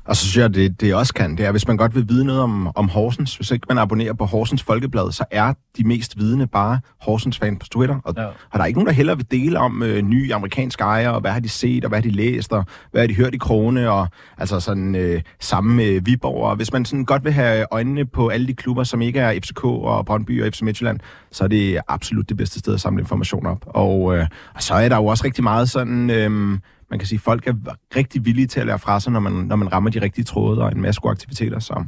Og så synes jeg, det, det også kan, det er, hvis man godt vil vide noget om, om Horsens, hvis ikke man abonnerer på Horsens Folkeblad, så er de mest vidende bare Horsens fan på Twitter. Og, ja. og der er ikke nogen, der heller vil dele om øh, nye amerikanske ejere, og hvad har de set, og hvad har de læst, og hvad har de hørt i Krone, og altså sådan øh, samme med Viborg. Og hvis man sådan godt vil have øjnene på alle de klubber, som ikke er FCK og Brøndby og FC Midtjylland, så er det absolut det bedste sted at samle information op. Og, øh, og så er der jo også rigtig meget sådan... Øh, man kan sige, folk er rigtig villige til at lære fra sig, når man, når man rammer de rigtige tråde og en masse gode aktiviteter. Så,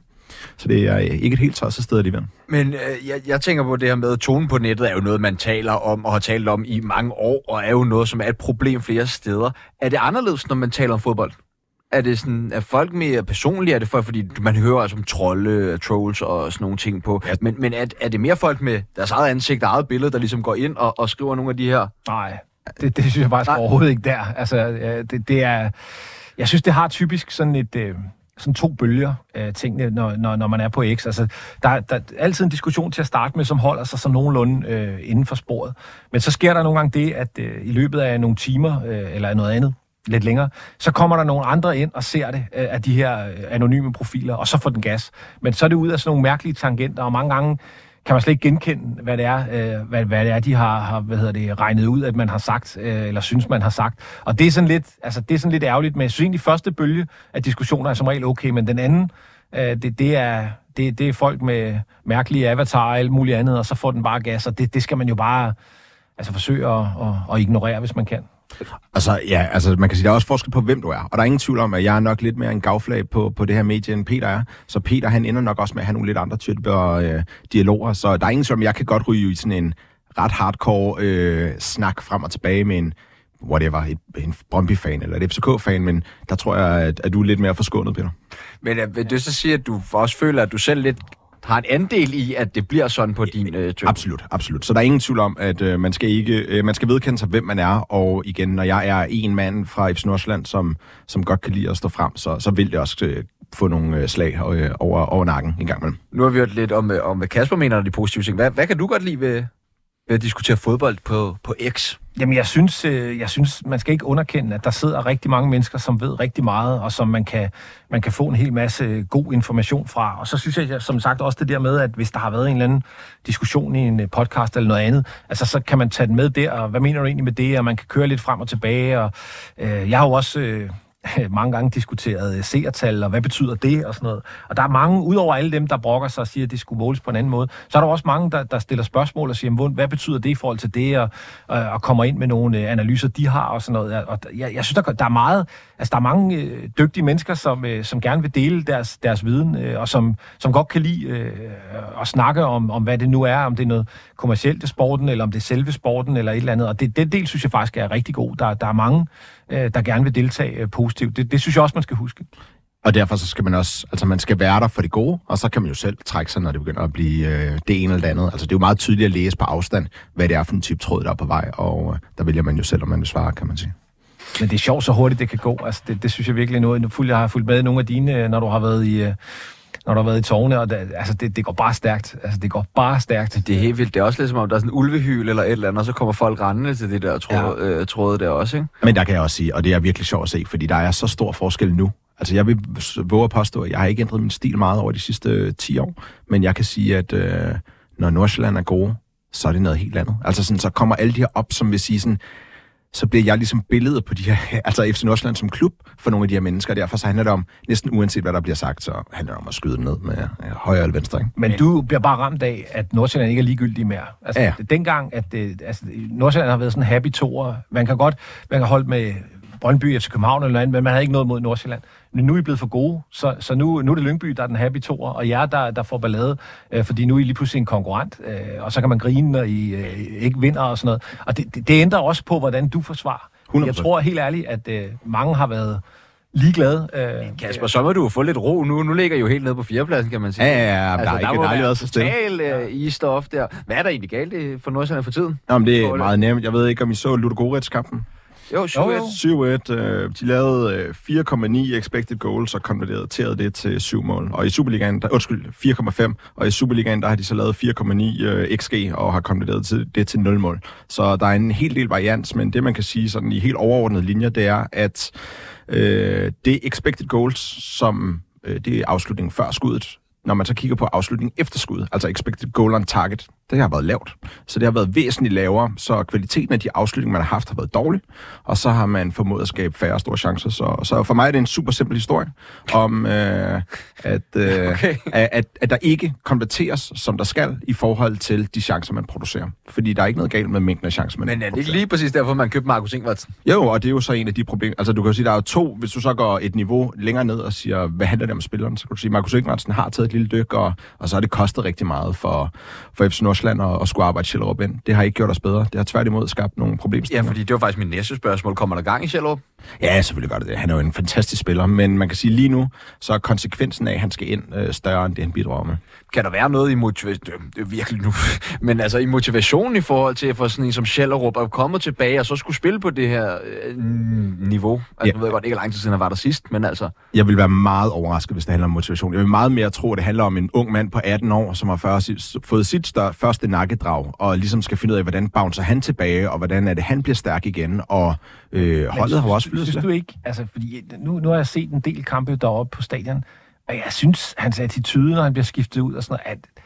så det er ikke et helt tosset sted alligevel. Men øh, jeg, jeg tænker på det her med, at tonen på nettet er jo noget, man taler om og har talt om i mange år, og er jo noget, som er et problem flere steder. Er det anderledes, når man taler om fodbold? Er det sådan, er folk mere personlige? Er det for, fordi man hører altså om trolde, trolls og sådan nogle ting på. Ja. Men, men er, er det mere folk med deres eget ansigt og eget billede, der ligesom går ind og, og skriver nogle af de her? Nej, det, det synes jeg faktisk Nej. overhovedet ikke der. Altså, det, det er... Jeg synes, det har typisk sådan et... Øh, sådan to bølger af tingene, når, når, når man er på X. Altså, der, der er altid en diskussion til at starte med, som holder sig så nogenlunde øh, inden for sporet. Men så sker der nogle gange det, at øh, i løbet af nogle timer, øh, eller noget andet, lidt længere, så kommer der nogle andre ind og ser det øh, af de her øh, anonyme profiler, og så får den gas. Men så er det ud af sådan nogle mærkelige tangenter, og mange gange kan man slet ikke genkende, hvad det er, øh, hvad, hvad det er de har, har hvad hedder det, regnet ud, at man har sagt, øh, eller synes, man har sagt. Og det er sådan lidt, altså, det er sådan lidt ærgerligt, men jeg synes egentlig, første bølge af diskussioner er som regel okay, men den anden, øh, det, det, er, det, det er folk med mærkelige avatar og alt muligt andet, og så får den bare gas, og det, det skal man jo bare altså, forsøge at, at, at ignorere, hvis man kan. Altså, ja, altså, man kan sige, der er også forskel på, hvem du er. Og der er ingen tvivl om, at jeg er nok lidt mere en gavflag på, på det her medie, end Peter er. Så Peter, han ender nok også med at have nogle lidt andre typer øh, dialoger. Så der er ingen tvivl om, jeg kan godt ryge i sådan en ret hardcore øh, snak frem og tilbage med en whatever, et, en Brøndby-fan eller et FCK-fan, men der tror jeg, at, at du er lidt mere forskånet, Peter. Men øh, vil du så sige, at du også føler, at du selv lidt har en andel i, at det bliver sådan på din øh? Absolut, absolut. Så der er ingen tvivl om, at øh, man skal ikke, øh, man skal vedkende sig, hvem man er, og igen, når jeg er en mand fra FC Nordsjælland, som, som godt kan lide at stå frem, så, så vil det også øh, få nogle øh, slag øh, over, over nakken en gang imellem. Nu har vi hørt lidt om, øh, om hvad Kasper mener, er de positive ting. Hvad, hvad kan du godt lide ved, ved at diskutere fodbold på, på X? Jamen, jeg synes, øh, jeg synes, man skal ikke underkende, at der sidder rigtig mange mennesker, som ved rigtig meget, og som man kan, man kan få en hel masse øh, god information fra. Og så synes jeg, som sagt, også det der med, at hvis der har været en eller anden diskussion i en øh, podcast eller noget andet, altså så kan man tage den med der, og hvad mener du egentlig med det, og man kan køre lidt frem og tilbage. Og, øh, jeg har jo også... Øh, mange gange diskuteret øh, seertal, og hvad betyder det, og sådan noget. Og der er mange, udover alle dem, der brokker sig og siger, at det skulle måles på en anden måde, så er der også mange, der, der stiller spørgsmål og siger, hvad betyder det i forhold til det, og, øh, og kommer ind med nogle øh, analyser, de har, og sådan noget. Og jeg, jeg synes, der, der er meget, altså der er mange øh, dygtige mennesker, som, øh, som gerne vil dele deres, deres viden, øh, og som, som godt kan lide øh, at snakke om, om, hvad det nu er, om det er noget kommercielt i sporten, eller om det er selve sporten, eller et eller andet. Og det, den del synes jeg faktisk er rigtig god. Der, der er mange, øh, der gerne vil deltage øh, positivt. Det, det synes jeg også, man skal huske. Og derfor så skal man også, altså man skal være der for det gode, og så kan man jo selv trække sig, når det begynder at blive øh, det ene eller det andet. Altså det er jo meget tydeligt at læse på afstand, hvad det er for en type tråd, der er på vej, og øh, der vælger man jo selv, om man vil svare, kan man sige. Men det er sjovt, så hurtigt det kan gå. Altså det, det synes jeg virkelig er noget. Jeg har fulgt med nogle af dine, når du har været i... Øh når du har været i tårne, og det, altså det, det går bare stærkt. Altså det går bare stærkt. Det er helt vildt. Det er også lidt som om, der er sådan en ulvehyl eller et eller andet, og så kommer folk rendende til det der tråd, ja. øh, tråde der også, ikke? Men der kan jeg også sige, og det er virkelig sjovt at se, fordi der er så stor forskel nu. Altså jeg vil våge at påstå, at jeg har ikke ændret min stil meget over de sidste 10 år, men jeg kan sige, at øh, når Nordsjælland er gode, så er det noget helt andet. Altså sådan, så kommer alle de her op, som vil sige sådan, så bliver jeg ligesom billedet på de her, altså FC Nordsjælland som klub for nogle af de her mennesker. Derfor så handler det om, næsten uanset hvad der bliver sagt, så handler det om at skyde ned med ja, højre eller venstre. Ikke? Men du bliver bare ramt af, at Nordsjælland ikke er ligegyldig mere. Altså, ja. dengang, at det, altså, Nordsjælland har været sådan en happy tour. Man kan godt, man kan holde med Brøndby, FC København eller andet, men man havde ikke noget mod Nordsjælland. Nu er I blevet for gode, så, så nu, nu er det Lyngby, der er den happy toer, og jer, der, der får ballade, øh, fordi nu er I lige pludselig en konkurrent, øh, og så kan man grine, når I øh, ikke vinder og sådan noget. Og det, det, det ændrer også på, hvordan du forsvarer. 100%. Jeg tror helt ærligt, at øh, mange har været ligeglade. Øh, Kasper, så må du få lidt ro nu. Nu ligger I jo helt nede på fjerdepladsen, kan man sige. Ja, ja, ja. Altså, der, er ikke, der aldrig været så stille. Total øh, i-stof der. Hvad er der egentlig galt øh, for Nordsjælland for tiden? Nå, men det er meget nemt. Jeg ved ikke, om I så Ludogorets-kampen. Jo, 7-1. 7-1. Øh, de lavede øh, 4,9 expected goals og konverterede det til 7 mål. Og i Superligaen, der, undskyld, 4,5. Og i Superligaen, der har de så lavet 4,9 øh, xg og har konverteret til, det til 0 mål. Så der er en hel del varians, men det man kan sige sådan i helt overordnede linjer, det er, at øh, det expected goals, som øh, det er afslutningen før skuddet, når man så kigger på afslutningen efter skud, altså expected goal on target, det har været lavt. Så det har været væsentligt lavere, så kvaliteten af de afslutninger, man har haft, har været dårlig, og så har man formået at skabe færre store chancer. Så, så for mig er det en super simpel historie om, øh, at, øh, okay. at, at, at der ikke konverteres, som der skal, i forhold til de chancer, man producerer. Fordi der er ikke noget galt med mængden af chancer, man Men er det ikke lige præcis derfor, man købte Markus Ingvartsen? Jo, og det er jo så en af de problemer. Altså du kan jo sige, der er jo to, hvis du så går et niveau længere ned og siger, hvad handler det om spilleren, så kan du sige, Markus Ingvartsen har taget et lille dyk, og, og så har det kostet rigtig meget for, for FC Rusland og, og skulle arbejde Sjællerup ind. Det har ikke gjort os bedre. Det har tværtimod skabt nogle problemstillinger. Ja, fordi det var faktisk min næste spørgsmål. Kommer der gang i Sjællerup? Ja, selvfølgelig gør det det. Han er jo en fantastisk spiller, men man kan sige lige nu, så er konsekvensen af, at han skal ind øh, større end det, han bidrager med. Kan der være noget i motivation, det er virkelig nu, men altså i motivationen i forhold til, at få sådan en som Schellerup er kommet tilbage og så skulle spille på det her øh, niveau? Altså, ja. nu ved jeg godt, ikke lang tid siden han var der sidst, men altså... Jeg vil være meget overrasket, hvis det handler om motivation. Jeg vil meget mere tro, at det handler om en ung mand på 18 år, som har først, fået sit større, første nakkedrag, og ligesom skal finde ud af, hvordan bouncer han tilbage, og hvordan er det, han bliver stærk igen, og øh, holdet har også flyttet Synes du ikke, altså, fordi nu, nu har jeg set en del kampe deroppe på stadion, og jeg synes, hans attitude, når han bliver skiftet ud og sådan noget, at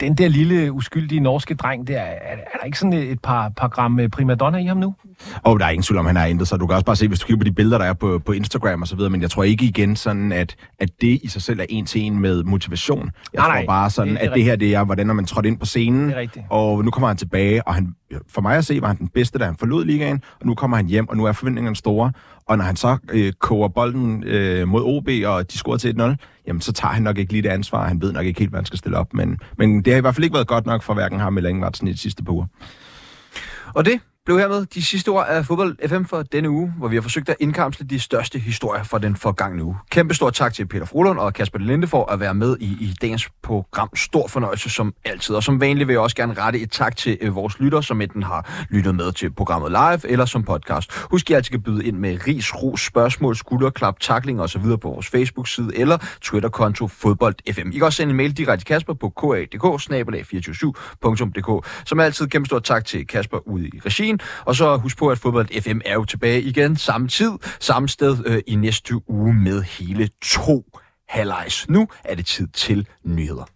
den der lille uskyldige norske dreng der, er, er der ikke sådan et par, par gram øh, primadonna i ham nu? Og der er ingen tvivl om, han har ændret sig. Du kan også bare se, hvis du kigger på de billeder, der er på, på Instagram og så videre, men jeg tror ikke igen sådan, at, at det i sig selv er en til en med motivation. Jeg nej, tror nej, bare sådan, det, det at det her, det er, hvordan man trådt ind på scenen, og nu kommer han tilbage, og han, for mig at se, var han den bedste, da han forlod ligaen, og nu kommer han hjem, og nu er forventningerne store, og når han så øh, koger bolden øh, mod OB, og de scorer til 1-0, jamen så tager han nok ikke lige det ansvar, han ved nok ikke helt, hvad han skal stille op, men, men det har i hvert fald ikke været godt nok for hverken ham eller Ingvartsen i de sidste par uger. Og det blev hermed de sidste ord af Fodbold FM for denne uge, hvor vi har forsøgt at indkapsle de største historier fra den forgangne uge. Kæmpe stor tak til Peter Frolund og Kasper Linde for at være med i, i dagens program. Stor fornøjelse som altid. Og som vanligt vil jeg også gerne rette et tak til øh, vores lytter, som enten har lyttet med til programmet live eller som podcast. Husk, at I altid kan byde ind med ris, ros, spørgsmål, skulderklap, takling osv. på vores Facebook-side eller Twitter-konto Fodbold FM. I kan også sende en mail direkte til Kasper på kadk 247dk Som altid, kæmpe stor tak til Kasper ude i regien. Og så husk på, at Fodbold FM er jo tilbage igen samme tid, samme sted øh, i næste uge med hele to halvlejs. Nu er det tid til nyheder.